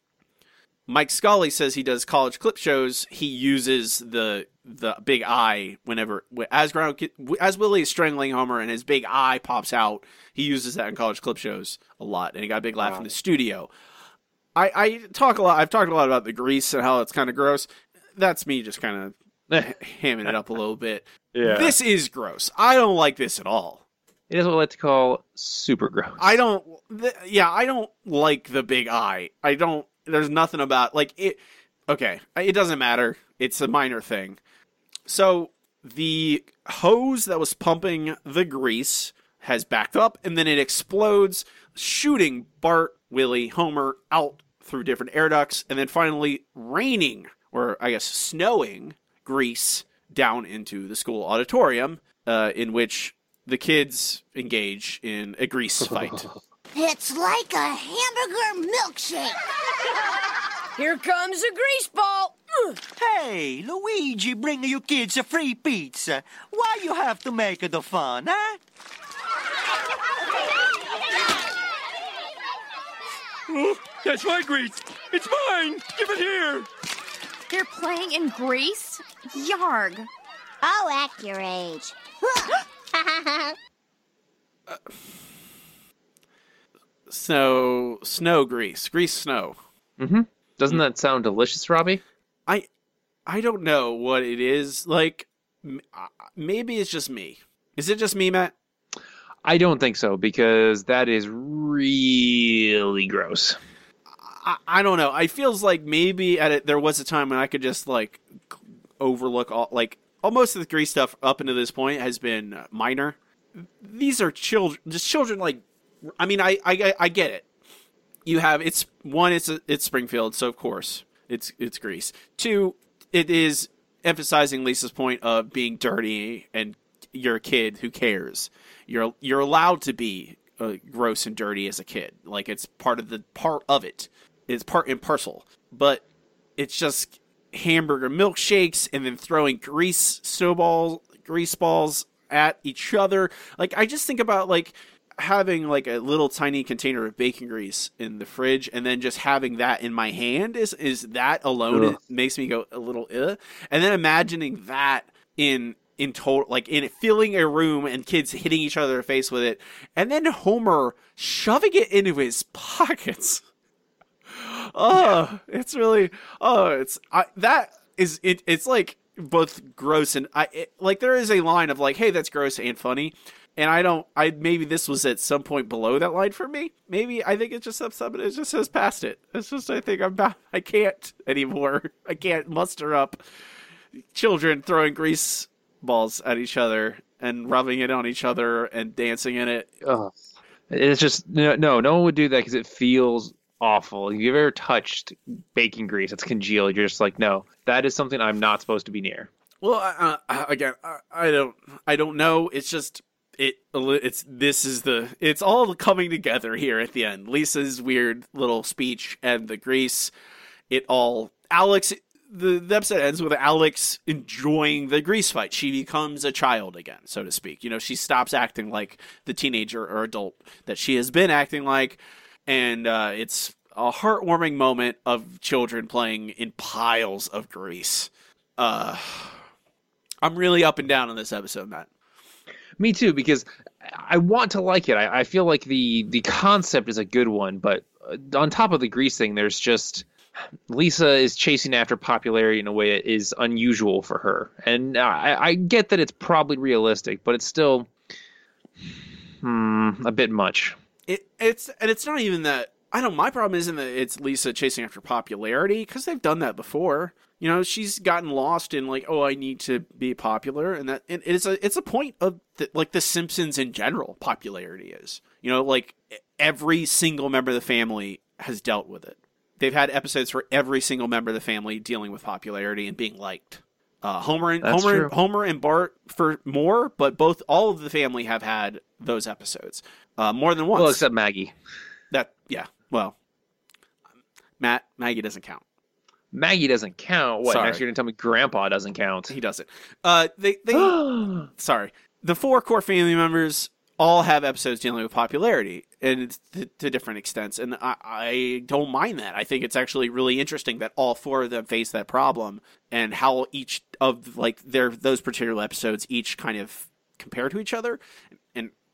Mike Scully says he does college clip shows. He uses the the big eye whenever as Ground as Willie is strangling Homer and his big eye pops out. He uses that in college clip shows a lot, and he got a big laugh Wow. in the studio. I, I talk a lot. I've talked a lot about the grease and how it's kind of gross. That's me just kind of hamming it up a little bit. Yeah. This is gross. I don't like this at all. It is what I like to call super gross. I don't. Th- yeah, I don't like the big eye. I don't. There's nothing about like it. Okay, it doesn't matter. It's a minor thing. So the hose that was pumping the grease has backed up, and then it explodes, shooting Bart, Willie, Homer out through different air ducts, and then finally raining, or I guess snowing, grease down into the school auditorium, uh, in which the kids engage in a grease fight. It's like a hamburger milkshake. Here comes a grease ball. Hey, Luigi, bring you kids a free pizza. Why you have to make it a fun, huh? That's my grease. It's mine. Give it here. They're playing in Grease? Yarg. Oh, act your age. Snow, snow grease, grease snow. Mm-hmm. Doesn't that sound delicious, Robbie? I, I don't know what it is. Like, uh, maybe it's just me. Is it just me, Matt? I don't think so because that is really gross. I, I don't know. I feels like maybe at it there was a time when I could just like overlook all like almost of the grease stuff up until this point has been minor. These are children, just children. Like, I mean, I I I get it. You have it's one. It's a, it's Springfield, so of course it's it's Grease. Two, it is emphasizing Lisa's point of being dirty and you're a kid who cares. You're you're allowed to be uh, gross and dirty as a kid. Like it's part of the part of it. It's part and parcel. But it's just hamburger milkshakes and then throwing grease snowballs, grease balls at each other. Like I just think about like having like a little tiny container of bacon grease in the fridge and then just having that in my hand is is that alone Ugh. it makes me go a little uh and then imagining that in in total like in filling a room and kids hitting each other in the face with it and then homer shoving it into his pockets oh it's really oh it's I, that is it it's like both gross and i it, like there is a line of like hey that's gross and funny. And i don't i maybe this was at some point below that line for me. Maybe i think it just up something it just says past it. It's just i think i'm about i can't anymore. I can't muster up children throwing grease balls at each other and rubbing it on each other and dancing in it. Ugh. It's just no, no, no one would do that because it feels awful. If you've ever touched baking grease, it's congealed. You're just like, no, that is something I'm not supposed to be near. Well, uh, again, I, I don't, I don't know. It's just it. It's this is the. It's all coming together here at the end. Lisa's weird little speech and the grease. It all. Alex. The, the episode ends with Alex enjoying the grease fight. She becomes a child again, so to speak. You know, she stops acting like the teenager or adult that she has been acting like, and uh, it's a heartwarming moment of children playing in piles of grease. Uh, I'm really up and down on this episode, Matt. Me too, because I want to like it. I, I feel like the the concept is a good one, but uh, on top of the grease thing, there's just Lisa is chasing after popularity in a way that is unusual for her, and I, I get that it's probably realistic, but it's still hmm, a bit much. It it's and it's not even that. I don't. My problem isn't that it's Lisa chasing after popularity because they've done that before. You know, she's gotten lost in like, oh, I need to be popular, and that and it's a it's a point of the, like the Simpsons in general. Popularity is, you know, like every single member of the family has dealt with it. They've had episodes for every single member of the family dealing with popularity and being liked. Uh, Homer and That's Homer, true. Homer and Bart for more, but both all of the family have had those episodes uh, more than once. Well, except Maggie. That yeah. Well, Matt Maggie doesn't count. Maggie doesn't count. What? Sorry. Next you're gonna tell me Grandpa doesn't count? He doesn't. Uh, they they sorry. The four core family members all have episodes dealing with popularity and to, different extents. And I, I don't mind that. I think it's actually really interesting that all four of them face that problem and how each of like their those particular episodes each kind of compare to each other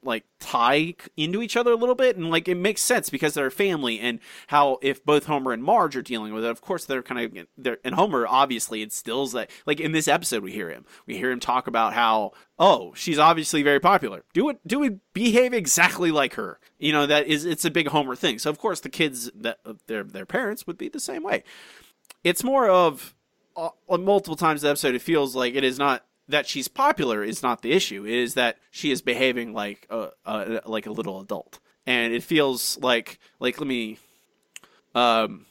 like tie into each other a little bit and like it makes sense because they're a family and how if both Homer and Marge are dealing with it of course they're kind of they're and Homer obviously instills that like in this episode we hear him. We hear him talk about how oh she's obviously very popular. Do it do we behave exactly like her. You know that is it's a big Homer thing. So of course the kids that their their parents would be the same way. It's more of uh, multiple times the episode it feels like it is not that she's popular is not the issue. It is that she is behaving like a, a like a little adult, and it feels like like let me. Um,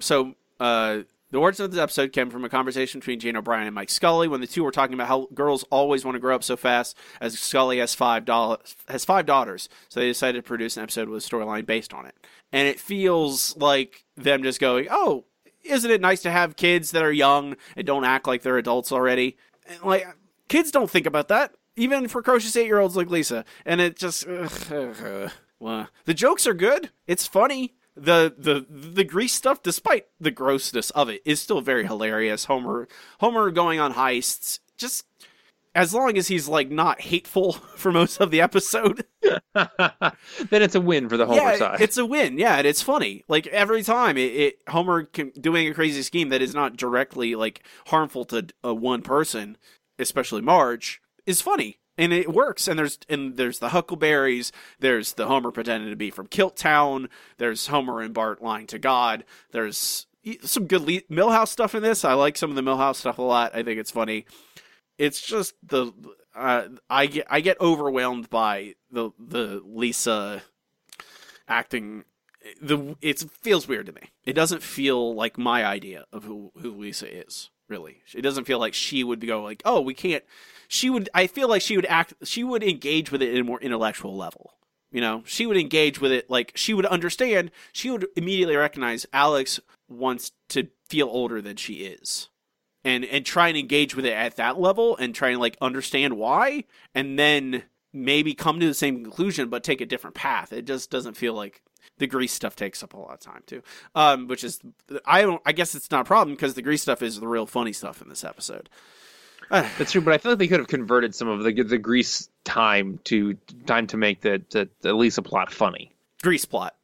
so uh, the origin of this episode came from a conversation between Jane O'Brien and Mike Scully when the two were talking about how girls always want to grow up so fast, as Scully has five dollars has five daughters, so they decided to produce an episode with a storyline based on it. And it feels like them just going, "Oh, isn't it nice to have kids that are young and don't act like they're adults already?" Like kids don't think about that, even precocious eight year olds like Lisa. And it just ugh, well, the jokes are good. It's funny. The the the grease stuff, despite the grossness of it, is still very hilarious. Homer Homer going on heists, just as long as he's like not hateful for most of the episode. then it's a win for the Homer yeah, side. It's a win, yeah, and it's funny. Like every time, it, it Homer can, doing a crazy scheme that is not directly like harmful to uh, one person, especially Marge, is funny and it works. And there's and there's the Huckleberries. There's the Homer pretending to be from Kilt Town. There's Homer and Bart lying to God. There's some good Le- Milhouse stuff in this. I like some of the Milhouse stuff a lot. I think it's funny. It's just the uh, I get I get overwhelmed by the the Lisa acting. The it feels weird to me. It doesn't feel like my idea of who who Lisa is really. It doesn't feel like she would go like, "Oh, we can't." She would. I feel like she would act. She would engage with it in a more intellectual level. You know, she would engage with it like she would understand. She would immediately recognize Alex wants to feel older than she is, and and try and engage with it at that level and try and like understand why, and then maybe come to the same conclusion but take a different path. It just doesn't feel like the grease stuff takes up a lot of time too. Um, which is I don't I guess it's not a problem because the grease stuff is the real funny stuff in this episode. That's true, but I feel like they could have converted some of the the grease time to time to make the, the, the Lisa plot funny. Grease plot.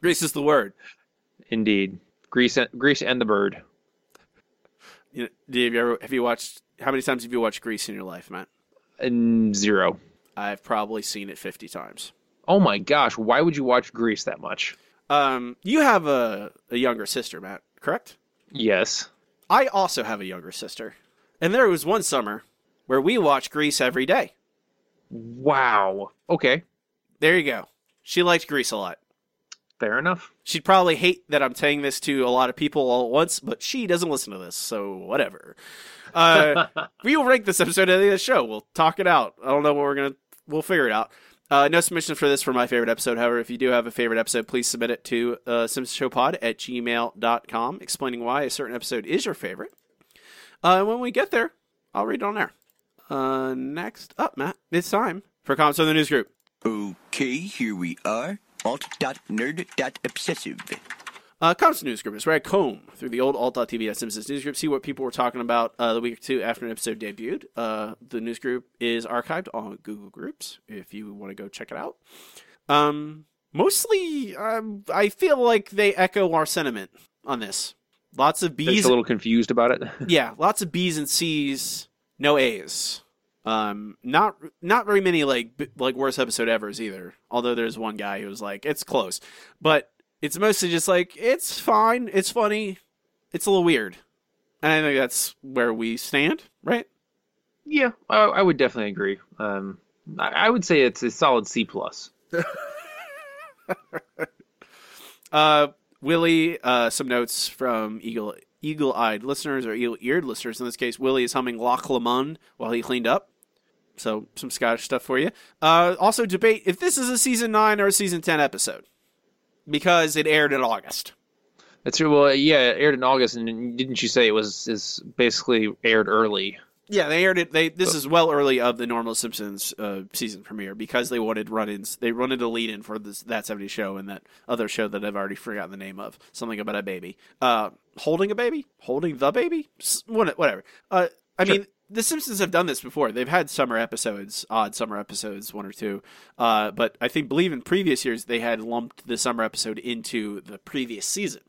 Grease is the word. Indeed, grease grease and the bird. You know, have you ever have you watched? How many times have you watched Grease in your life, Matt? And zero. I've probably seen it fifty times. Oh my gosh! Why would you watch Grease that much? Um, you have a, a younger sister, Matt, correct? Yes. I also have a younger sister. And there was one summer where we watched Grease every day. Wow. Okay. There you go. She liked Grease a lot. Fair enough. She'd probably hate that I'm saying this to a lot of people all at once, but she doesn't listen to this, so whatever. Uh, we will rank this episode at the end of the show. We'll talk it out. I don't know what we're gonna. We'll figure it out. Uh, no submissions for this for my favorite episode. However, if you do have a favorite episode, please submit it to uh, simpsonshowpod at gmail.com explaining why a certain episode is your favorite. Uh, when we get there, I'll read it on air. Uh, next up, Matt, it's time for comments on the news group. Okay, here we are. Alt.nerd.obsessive. Uh, Comments News Group is where I comb through the old alt.tv Simpsons news group, see what people were talking about uh, the week or two after an episode debuted. Uh, the news group is archived on Google Groups if you want to go check it out. Um, mostly, um, I feel like they echo our sentiment on this. Lots of B's. Just a little confused about it. yeah, lots of B's and C's, no A's. Um, not not very many like b- like worst episode ever's either. Although there's one guy who was like, it's close, but it's mostly just like it's fine, it's funny, it's a little weird, and I think that's where we stand, right? Yeah, I, I would definitely agree. Um, I, I would say it's a solid C plus. Uh, Willie, uh, some notes from eagle eagle eyed listeners or eagle eared listeners. In this case, Willie is humming Loch Lomond while he cleaned up. So some Scottish stuff for you. Uh, also debate if this is a season nine or a season ten episode because it aired in August. That's true. Well, yeah, it aired in August, and didn't you say it was is basically aired early? Yeah, they aired it. They this is well early of the normal Simpsons uh, season premiere because they wanted run-ins. They wanted a lead-in for this that '70s show and that other show that I've already forgotten the name of. Something about a baby, uh, holding a baby, holding the baby, whatever. Uh, I mean, the Simpsons have done this before. They've had summer episodes, odd summer episodes, one or two. Uh, but I think, believe in previous years, they had lumped the summer episode into the previous season,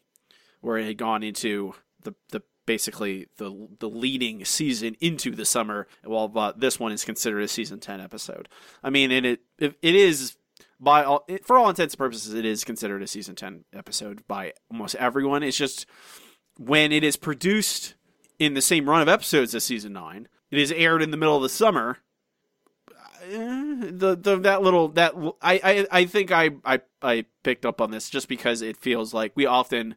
where it had gone into the the basically the the leading season into the summer. While uh, this one is considered a season ten episode. I mean, and it it, it is by all it, for all intents and purposes, it is considered a season ten episode by almost everyone. It's just when it is produced in the same run of episodes as season nine, it is aired in the middle of the summer. eh, The, the that little that I, I I think I, I I picked up on this just because it feels like we often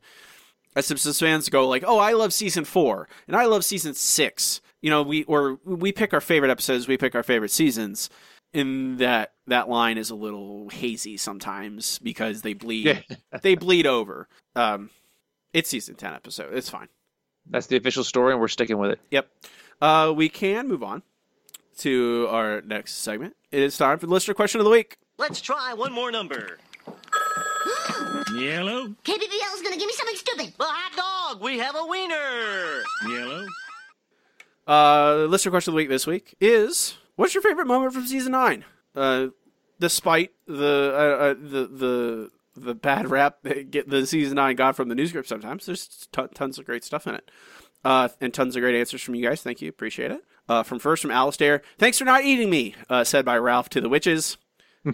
as Simpsons fans go like, oh, I love season four and I love season six. You know, we or we pick our favorite episodes, we pick our favorite seasons. In that that line is a little hazy sometimes because they bleed they bleed over. Um, it's season ten episode. It's fine. That's the official story, and we're sticking with it. Yep. Uh, we can move on to our next segment. It is time for the listener question of the week. Let's try one more number. Yellow. KBBL's gonna give me something stupid. Well, hot dog. We have a wiener. Yellow. Uh, listener question of the week this week is: What's your favorite moment from season nine? Uh, despite the uh, uh, the the the bad rap that get the season nine got from the news group, sometimes there's t- tons of great stuff in it, uh, and tons of great answers from you guys. Thank you, appreciate it. Uh, from first from Alistair, thanks for not eating me, uh, said by Ralph to the witches.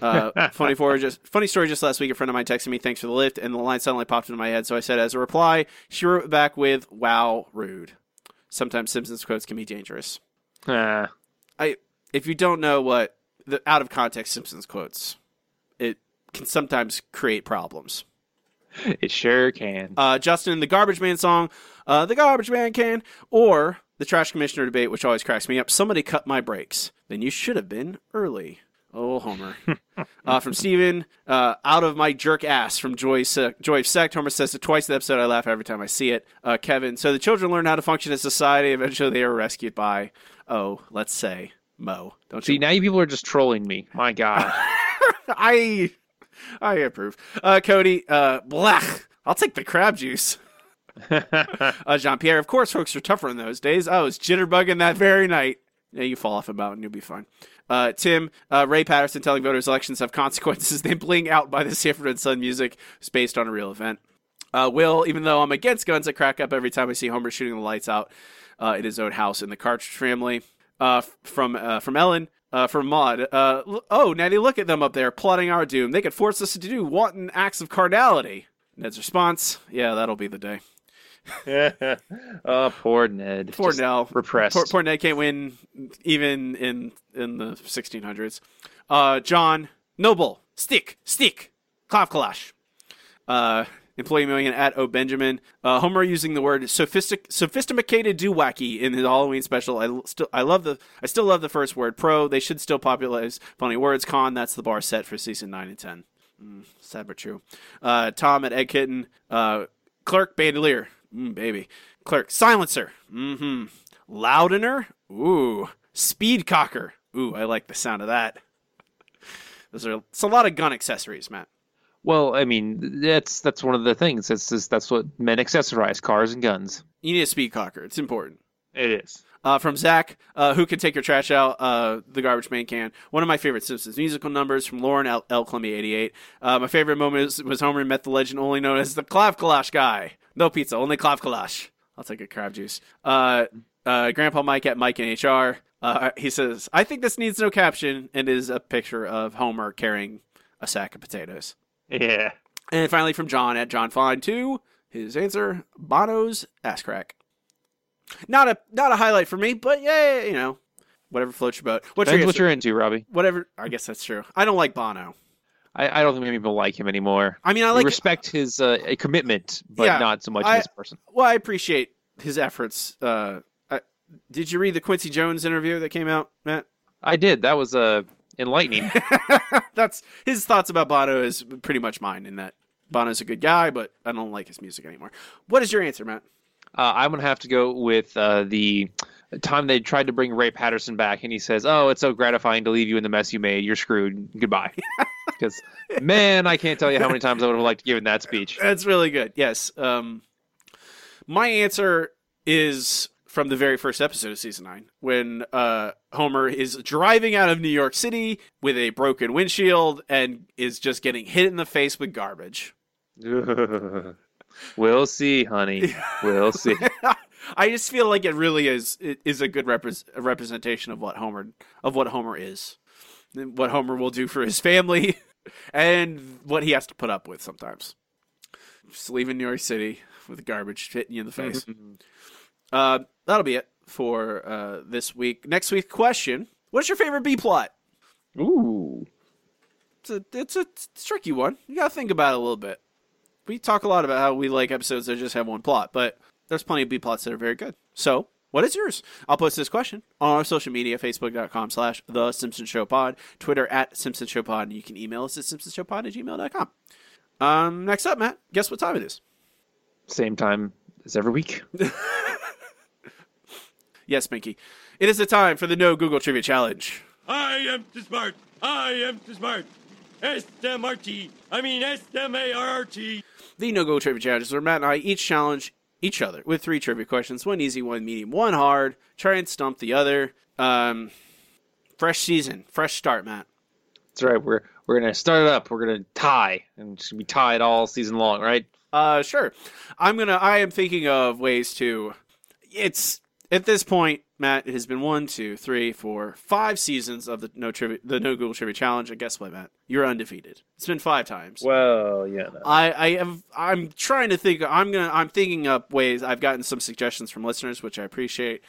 Uh, funny for just funny story. Just last week, a friend of mine texted me, "Thanks for the lift," and the line suddenly popped into my head. So I said, as a reply, she wrote back with, "Wow, rude." Sometimes Simpsons quotes can be dangerous. Ah. I if you don't know what the out of context Simpsons quotes, can sometimes create problems. It sure can. Uh, Justin, the Garbage Man song, uh, the Garbage Man can, or the Trash Commissioner debate, which always cracks me up. Somebody cut my brakes. Then you should have been early. Oh, Homer. uh, from Steven, uh, out of my jerk ass from Joy, Se- Joy of Sect. Homer says it twice in the episode. I laugh every time I see it. Uh, Kevin, so the children learn how to function in society. Eventually they are rescued by, oh, let's say, Moe. Don't See, now you people are just trolling me. My God. I I approve. Uh, Cody, uh, blech. I'll take the crab juice. uh, Jean Pierre, of course, folks are tougher in those days. I was jitterbugging that very night. Yeah, you fall off a mountain, you'll be fine. Uh, Tim, uh, Ray Patterson telling voters elections have consequences. They bling out by the Sanford and Son music is based on a real event. Uh, Will, even though I'm against guns, I crack up every time I see Homer shooting the lights out uh, in his own house in the Cartridge family. Uh, from uh, from Ellen, uh, from Maud. Uh, oh, Neddy, look at them up there plotting our doom. They could force us to do wanton acts of carnality. Ned's response: Yeah, that'll be the day. oh, poor Ned. Poor Just Nell. Repressed. Poor, poor Ned can't win even in in the 1600s. Uh, John Noble stick stick Kalash. Uh, employee million at O Benjamin. Uh, Homer using the word sophistic sophisticated do wacky in his Halloween special. I still I love the I still love the first word. Pro they should still popularize funny words. Con that's the bar set for season nine and ten. Mm, sad but true. Uh, Tom at Egg Kitten. Uh, Clerk Bandolier. Mm, baby. Clerk Silencer. Mm-hmm. Loudener. Ooh. Speed Cocker. Ooh, I like the sound of that. Those are it's a lot of gun accessories, Matt. Well, I mean, that's that's one of the things. That's just, that's what men accessorize: cars and guns. You need a speed cocker. It's important. It is. Uh, from Zach, uh, who can take your trash out? Uh, the garbage man can. One of my favorite Simpsons musical numbers from Lauren L. L. Columbia 88. Uh, my favorite moment was, was Homer met the legend only known as the Khlav Kalash guy. No pizza, only Khlav Kalash. I'll take a crab juice. Uh, uh, Grandpa Mike at Mike in HR. Uh, he says, I think this needs no caption and is a picture of Homer carrying a sack of potatoes. Yeah. And finally from John at John Fine 2, his answer, Bono's ass crack. Not a not a highlight for me, but yeah, you know, whatever floats your boat. What's Depends your what you're into, Robbie. Whatever. I guess that's true. I don't like Bono. I, I don't think many people like him anymore. I mean, I We like- respect his uh, commitment, but Yeah, not so much I- as person. Well, I appreciate his efforts. Uh, I, did you read the Quincy Jones interview that came out, Matt? I did. That was uh, enlightening. That's his thoughts about Bono is pretty much mine. In that Bono's a good guy, but I don't like his music anymore. What is your answer, Matt? Uh, I'm gonna have to go with uh, the time they tried to bring Ray Patterson back, and he says, "Oh, it's so gratifying to leave you in the mess you made. You're screwed. Goodbye." Because man, I can't tell you how many times I would have liked giving that speech. That's really good. Yes. Um, my answer is from the very first episode of season nine when uh, Homer is driving out of New York City with a broken windshield and is just getting hit in the face with garbage. we'll see, honey. We'll see. I just feel like it really is it is a good repre- a representation of what Homer of what Homer is, what Homer will do for his family, and what he has to put up with sometimes. Just leaving New York City with garbage hitting you in the face. uh, that'll be it for uh, this week. Next week's question: What's your favorite B plot? Ooh, it's a it's a, it's a tricky one. You got to think about it a little bit. We talk a lot about how we like episodes that just have one plot, but there's plenty of B plots that are very good. So, what is yours? I'll post this question on our social media, facebook.com slash The Simpson Show Pod, Twitter at Simpson Show Pod, and you can email us at simpsonshowpod at gmail.com. Um, next up, Matt, guess what time it is? Same time as every week. yes, Pinky. It is the time for the No Google Trivia Challenge. I am too smart. I am too smart. S-M-R-T. I mean S-M-A-R-R-T. The No Google Trivia Challenge is where Matt and I each challenge each other with three trivia questions one easy, one medium, one hard. Try and stump the other. Um, fresh season, fresh start, Matt. That's right. We're we're gonna start it up. We're gonna tie, and should be tied all season long, right? Uh, sure. I'm gonna. I am thinking of ways to. It's at this point, Matt. It has been one, two, three, four, five seasons of the no trivia, the no Google Trivia Challenge. And guess what, Matt? You're undefeated. It's been five times. Well, yeah. No. I, I have. I'm trying to think. I'm gonna. I'm thinking up ways. I've gotten some suggestions from listeners, which I appreciate.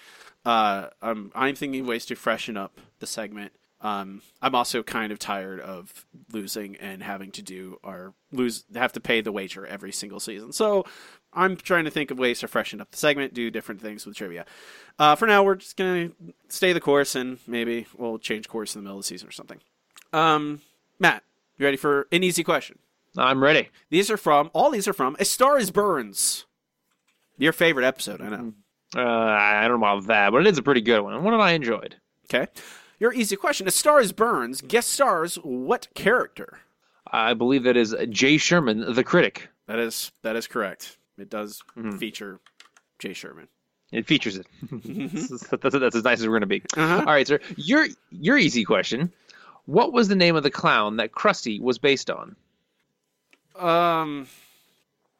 Uh, I'm. I'm thinking ways to freshen up the segment. Um, I'm also kind of tired of losing and having to do our lose have to pay the wager every single season. So I'm trying to think of ways to freshen up the segment, do different things with trivia. Uh, for now, we're just gonna stay the course, and maybe we'll change course in the middle of the season or something. Um, Matt, you ready for an easy question? I'm ready. These are from all these are from A Star Is Burns. Your favorite episode, I know. Uh, I don't know about that, but it is a pretty good one, one that I enjoyed. Okay. Your easy question. A Star Is Burns guest stars what character? I believe that is Jay Sherman, the critic. That is that is correct. It does feature Jay Sherman. It features it. that's, that's as nice as we're going to be. Uh-huh. All right, sir. Your your easy question. What was the name of the clown that Krusty was based on? Um,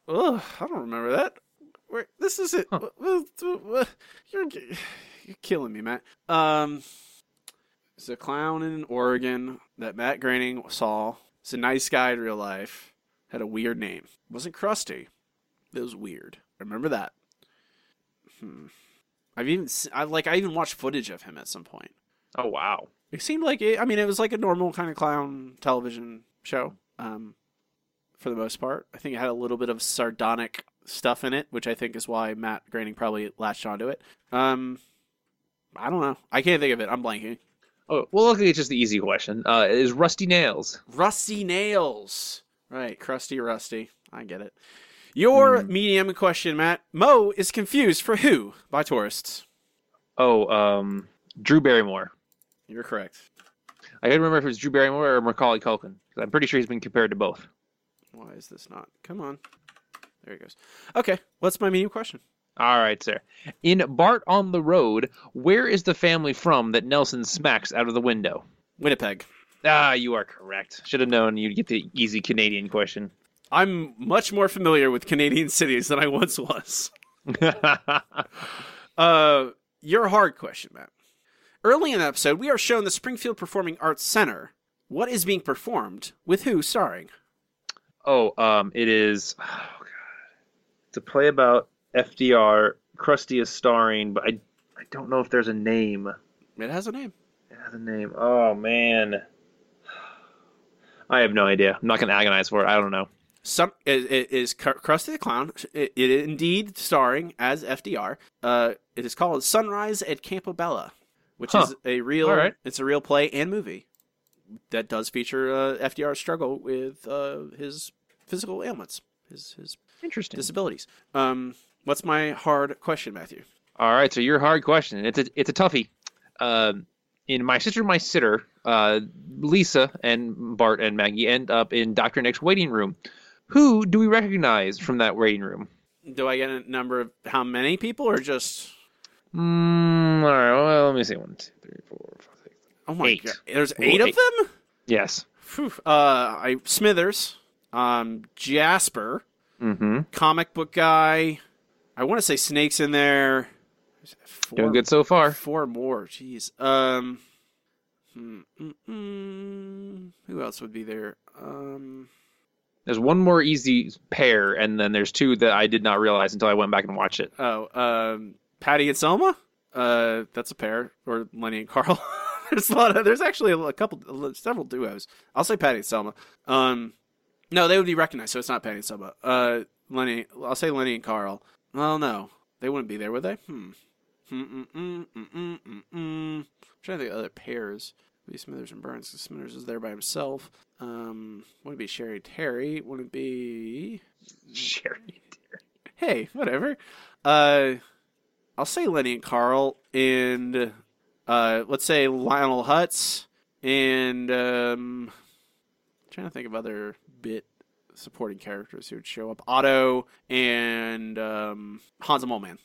ugh, I don't remember that. Where this is it. You're you're killing me, Matt. Um, it's a clown in Oregon that Matt Groening saw. It's a nice guy in real life. Had a weird name. wasn't Krusty. It was weird. Remember that. Hmm. I've even I like I even watched footage of him at some point. Oh wow. It seemed like it, I mean, it was like a normal kind of clown television show, um, for the most part. I think it had a little bit of sardonic stuff in it, which I think is why Matt Groening probably latched onto it. Um, I don't know. I can't think of it. I'm blanking. Oh, well, look, it's just the easy question. Uh, is Rusty Nails? Rusty Nails. Right, crusty rusty. I get it. Your medium question, Matt. Moe is confused for who by tourists. Oh, um, Drew Barrymore. You're correct. I can't remember if it was Drew Barrymore or Macaulay Culkin. I'm pretty sure he's been compared to both. Why is this not? Come on. There he goes. Okay, what's my medium question? All right, sir. In Bart on the Road, where is the family from that Nelson smacks out of the window? Winnipeg. Ah, you are correct. Should have known you'd get the easy Canadian question. I'm much more familiar with Canadian cities than I once was. uh, your hard question, Matt. Early in the episode, we are shown the Springfield Performing Arts Center. What is being performed? With who starring? Oh, um, it is. Oh God, it's a play about FDR. Krusty is starring, but I, I don't know if there's a name. It has a name. It has a name. Oh man, I have no idea. I'm not going to agonize for it. I don't know. Some it, it is Kr- Krusty the Clown. It, it indeed starring as FDR. Uh, it is called Sunrise at Campobello, which Huh. is a real. All right. It's a real play and movie that does feature uh, FDR's struggle with uh, his physical ailments, his his Interesting. disabilities. Um, what's my hard question, Matthew? All right, so your hard question. It's a it's a toughie. Um, in my sister, my sitter, uh, Lisa and Bart and Maggie end up in Doctor Nick's waiting room. Who do we recognize from that waiting room? Do I get a number of how many people or just? Mm, all right, well, let me see. One, two, three, four, five, six. Oh my Eight. god! There's Ooh, eight of them. Yes. Phew. Uh, I Smithers, um, Jasper, Mm-hmm. comic book guy. I want to say Snake's in there. Four, Doing good so far. Four more. Jeez. Um. hmm, mm, mm, who else would be there? Um. There's one more easy pair, and then there's two that I did not realize until I went back and watched it. Oh. Um. Patty and Selma. Uh. That's a pair. Or Lenny and Carl. there's a lot of. There's actually a couple, several duos. I'll say Patty and Selma. Um. No, they would be recognized, so it's not Patty and Selma. Uh. Lenny. I'll say Lenny and Carl. Well, no, they wouldn't be there, would they? Hmm. Mm-mm-mm-mm-mm-mm. I'm trying to think of other pairs. Maybe Smithers and Burns. 'cause Smithers is there by himself. Um, wouldn't it be Sherri Terri? Wouldn't it be Sherri Terri? Hey, whatever. Uh, I'll say Lenny and Carl, and uh, let's say Lionel Hutz, and um, trying to think of other bit supporting characters who would show up. Otto and um, Hans the Moleman.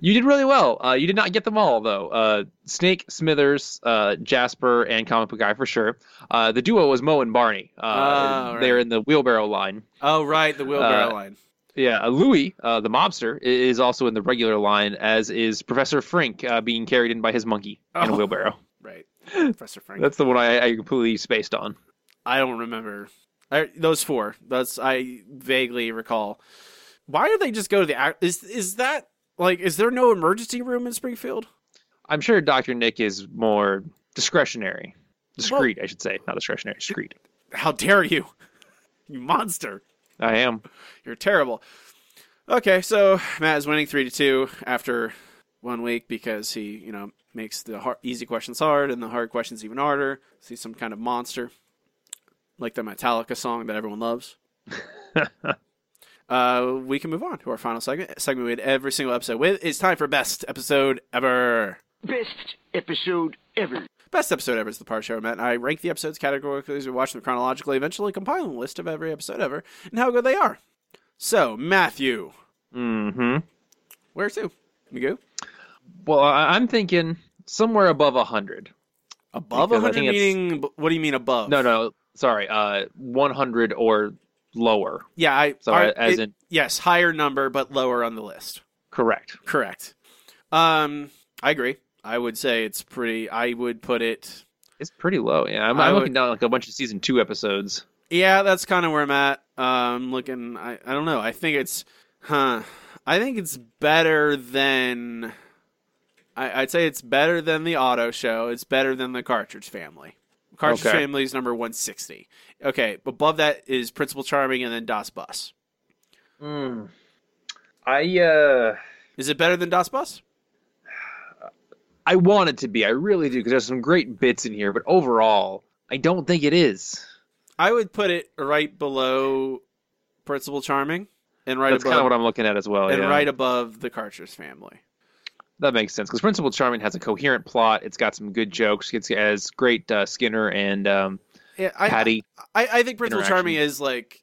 You did really well. Uh, you did not get them all though. Uh, Snake, Smithers, uh, Jasper, and Comic Book Guy for sure. Uh, the duo was Moe and Barney. Uh, Oh, They're in the wheelbarrow line. Oh, right, the wheelbarrow Uh, line. Yeah, uh, Louis, uh, the mobster, is also in the regular line, as is Professor Frink, uh, being carried in by his monkey in a Oh. wheelbarrow. Right, Professor Frank. That's the one I, I completely spaced on. I don't remember. I, those four. That's I vaguely recall. Why do they just go to the? Is is that like? Is there no emergency room in Springfield? I'm sure Doctor Nick is more discretionary, discreet, I should say, not discretionary, discreet. How dare you, you monster! I am. You're terrible. Okay, so Matt is winning three to two after one week because he, you know, makes the hard, easy questions hard and the hard questions even harder. See some kind of monster, like the Metallica song that everyone loves. uh, we can move on to our final segment. Segment we had every single episode with. It's time for best episode ever. Best episode ever. Best episode ever is the part show, Matt. And I rank the episodes categorically as we watch them chronologically, eventually compiling a list of every episode ever and how good they are. So, Matthew, Mm-hmm. where to? You go? Well, I, I'm thinking somewhere above hundred. Above Because 100 think it's- meaning, what do you mean above? No, no, sorry. Uh, 100 or lower. Yeah, I. Sorry, I- as it- in- yes, higher number but lower on the list. Correct. Correct. Um, I agree. I would say it's pretty. I would put it. It's pretty low. Yeah, I'm, I'm would- looking down like a bunch of season two episodes. Yeah, that's kind of where I'm at. Um, looking. I. I don't know. I think it's. Huh. I think it's better than. I, I'd say it's better than the Auto Show. It's better than the Cartridge Family. Cartridge Okay. Family is number 160. Okay, above that is Principal Charming and then Das Bus. Mm. I uh, Is it better than Das Bus? I want it to be. I really do because there's some great bits in here, but overall, I don't think it is. I would put it right below Principal Charming, and right That's above kind of what I'm looking at as well. and yeah. right above the Cartridge Family. That makes sense because Principal Charming has a coherent plot. It's got some good jokes. It's has great uh, Skinner and um, Yeah, I, Patty. I, I think Principal. Charming is like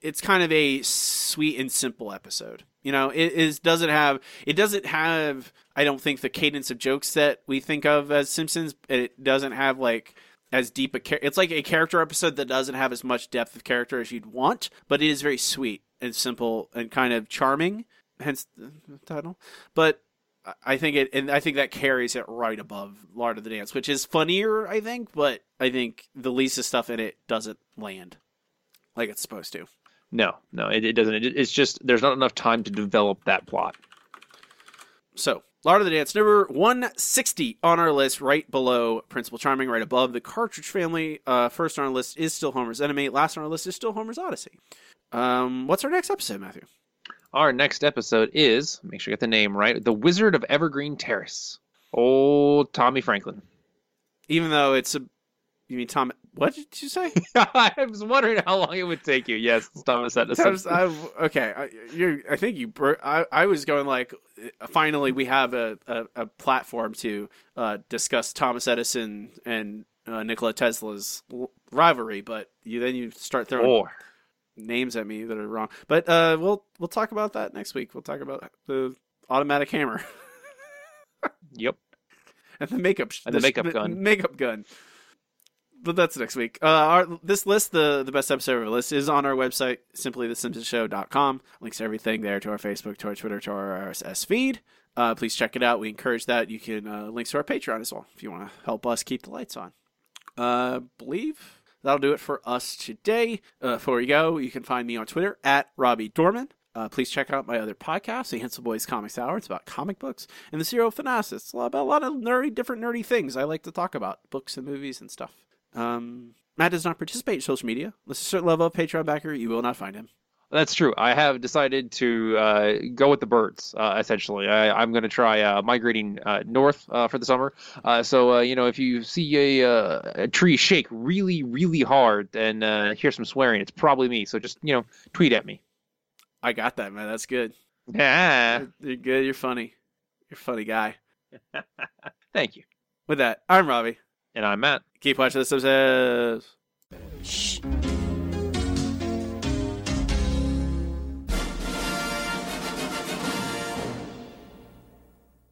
it's kind of a sweet and simple episode. You know, it is doesn't have it doesn't have I don't think the cadence of jokes that we think of as Simpsons. It doesn't have like as deep a char- it's like a character episode that doesn't have as much depth of character as you'd want, but it is very sweet and simple and kind of charming, hence the title. But I- think it, and I think that carries it right above Lard of the Dance, which is funnier, I think, but I think the Lisa stuff in it doesn't land like it's supposed to. No, no, it, it doesn't. It, it's just there's not enough time to develop that plot. So, Lard of the Dance, number 160 on our list, right below Principal Charming, right above the Cartridge Family. Uh, first on our list is still Homer's Enemy. Last on our list is still Homer's Odyssey. Um, what's our next episode, Matthew? Our next episode is make sure you get the name right. The Wizard of Evergreen Terrace. Old Tommy Franklin. Even though it's a, You mean Tom? What did you say? I was wondering how long it would take you. Yes, Thomas Edison. Thomas, I, okay, I, you I think you. bur- I, I was going like, finally we have a, a, a platform to uh, discuss Thomas Edison and uh, Nikola Tesla's rivalry, but you then you start throwing Or names at me that are wrong. But uh, we'll we'll talk about that next week. We'll talk about the automatic hammer yep. and the makeup And the makeup gun. makeup gun. But that's next week. Uh, our this list, the the best episode of our list, is on our website, simply thesimpsonshow.com. Links to everything there to our Facebook, to our Twitter, to our RSS feed. Uh, please check it out. We encourage that. You can uh, links to our Patreon as well if you want to help us keep the lights on. Uh, believe that'll do it for us today. Uh, before we go, you can find me on Twitter at Robbie Dorman. Uh, please check out my other podcast, the Hansel Boys Comics Hour. It's about comic books. And the Zero Thanasis. It's about a lot of nerdy, different nerdy things I like to talk about, books and movies and stuff. Um, Matt does not participate in social media. Unless a certain level of Patreon backer, you will not find him. That's true. I have decided to uh, go with the birds. Uh, essentially, I, I'm going to try uh, migrating uh, north uh, for the summer. Uh, so uh, you know, if you see a, uh, a tree shake really, really hard and uh, hear some swearing, it's probably me. So just you know, tweet at me. I got that, man. That's good. Yeah. You're good. You're funny. You're a funny guy. Thank you. With that, I'm Robbie. And I'm Matt. Keep watching the episode. Shh.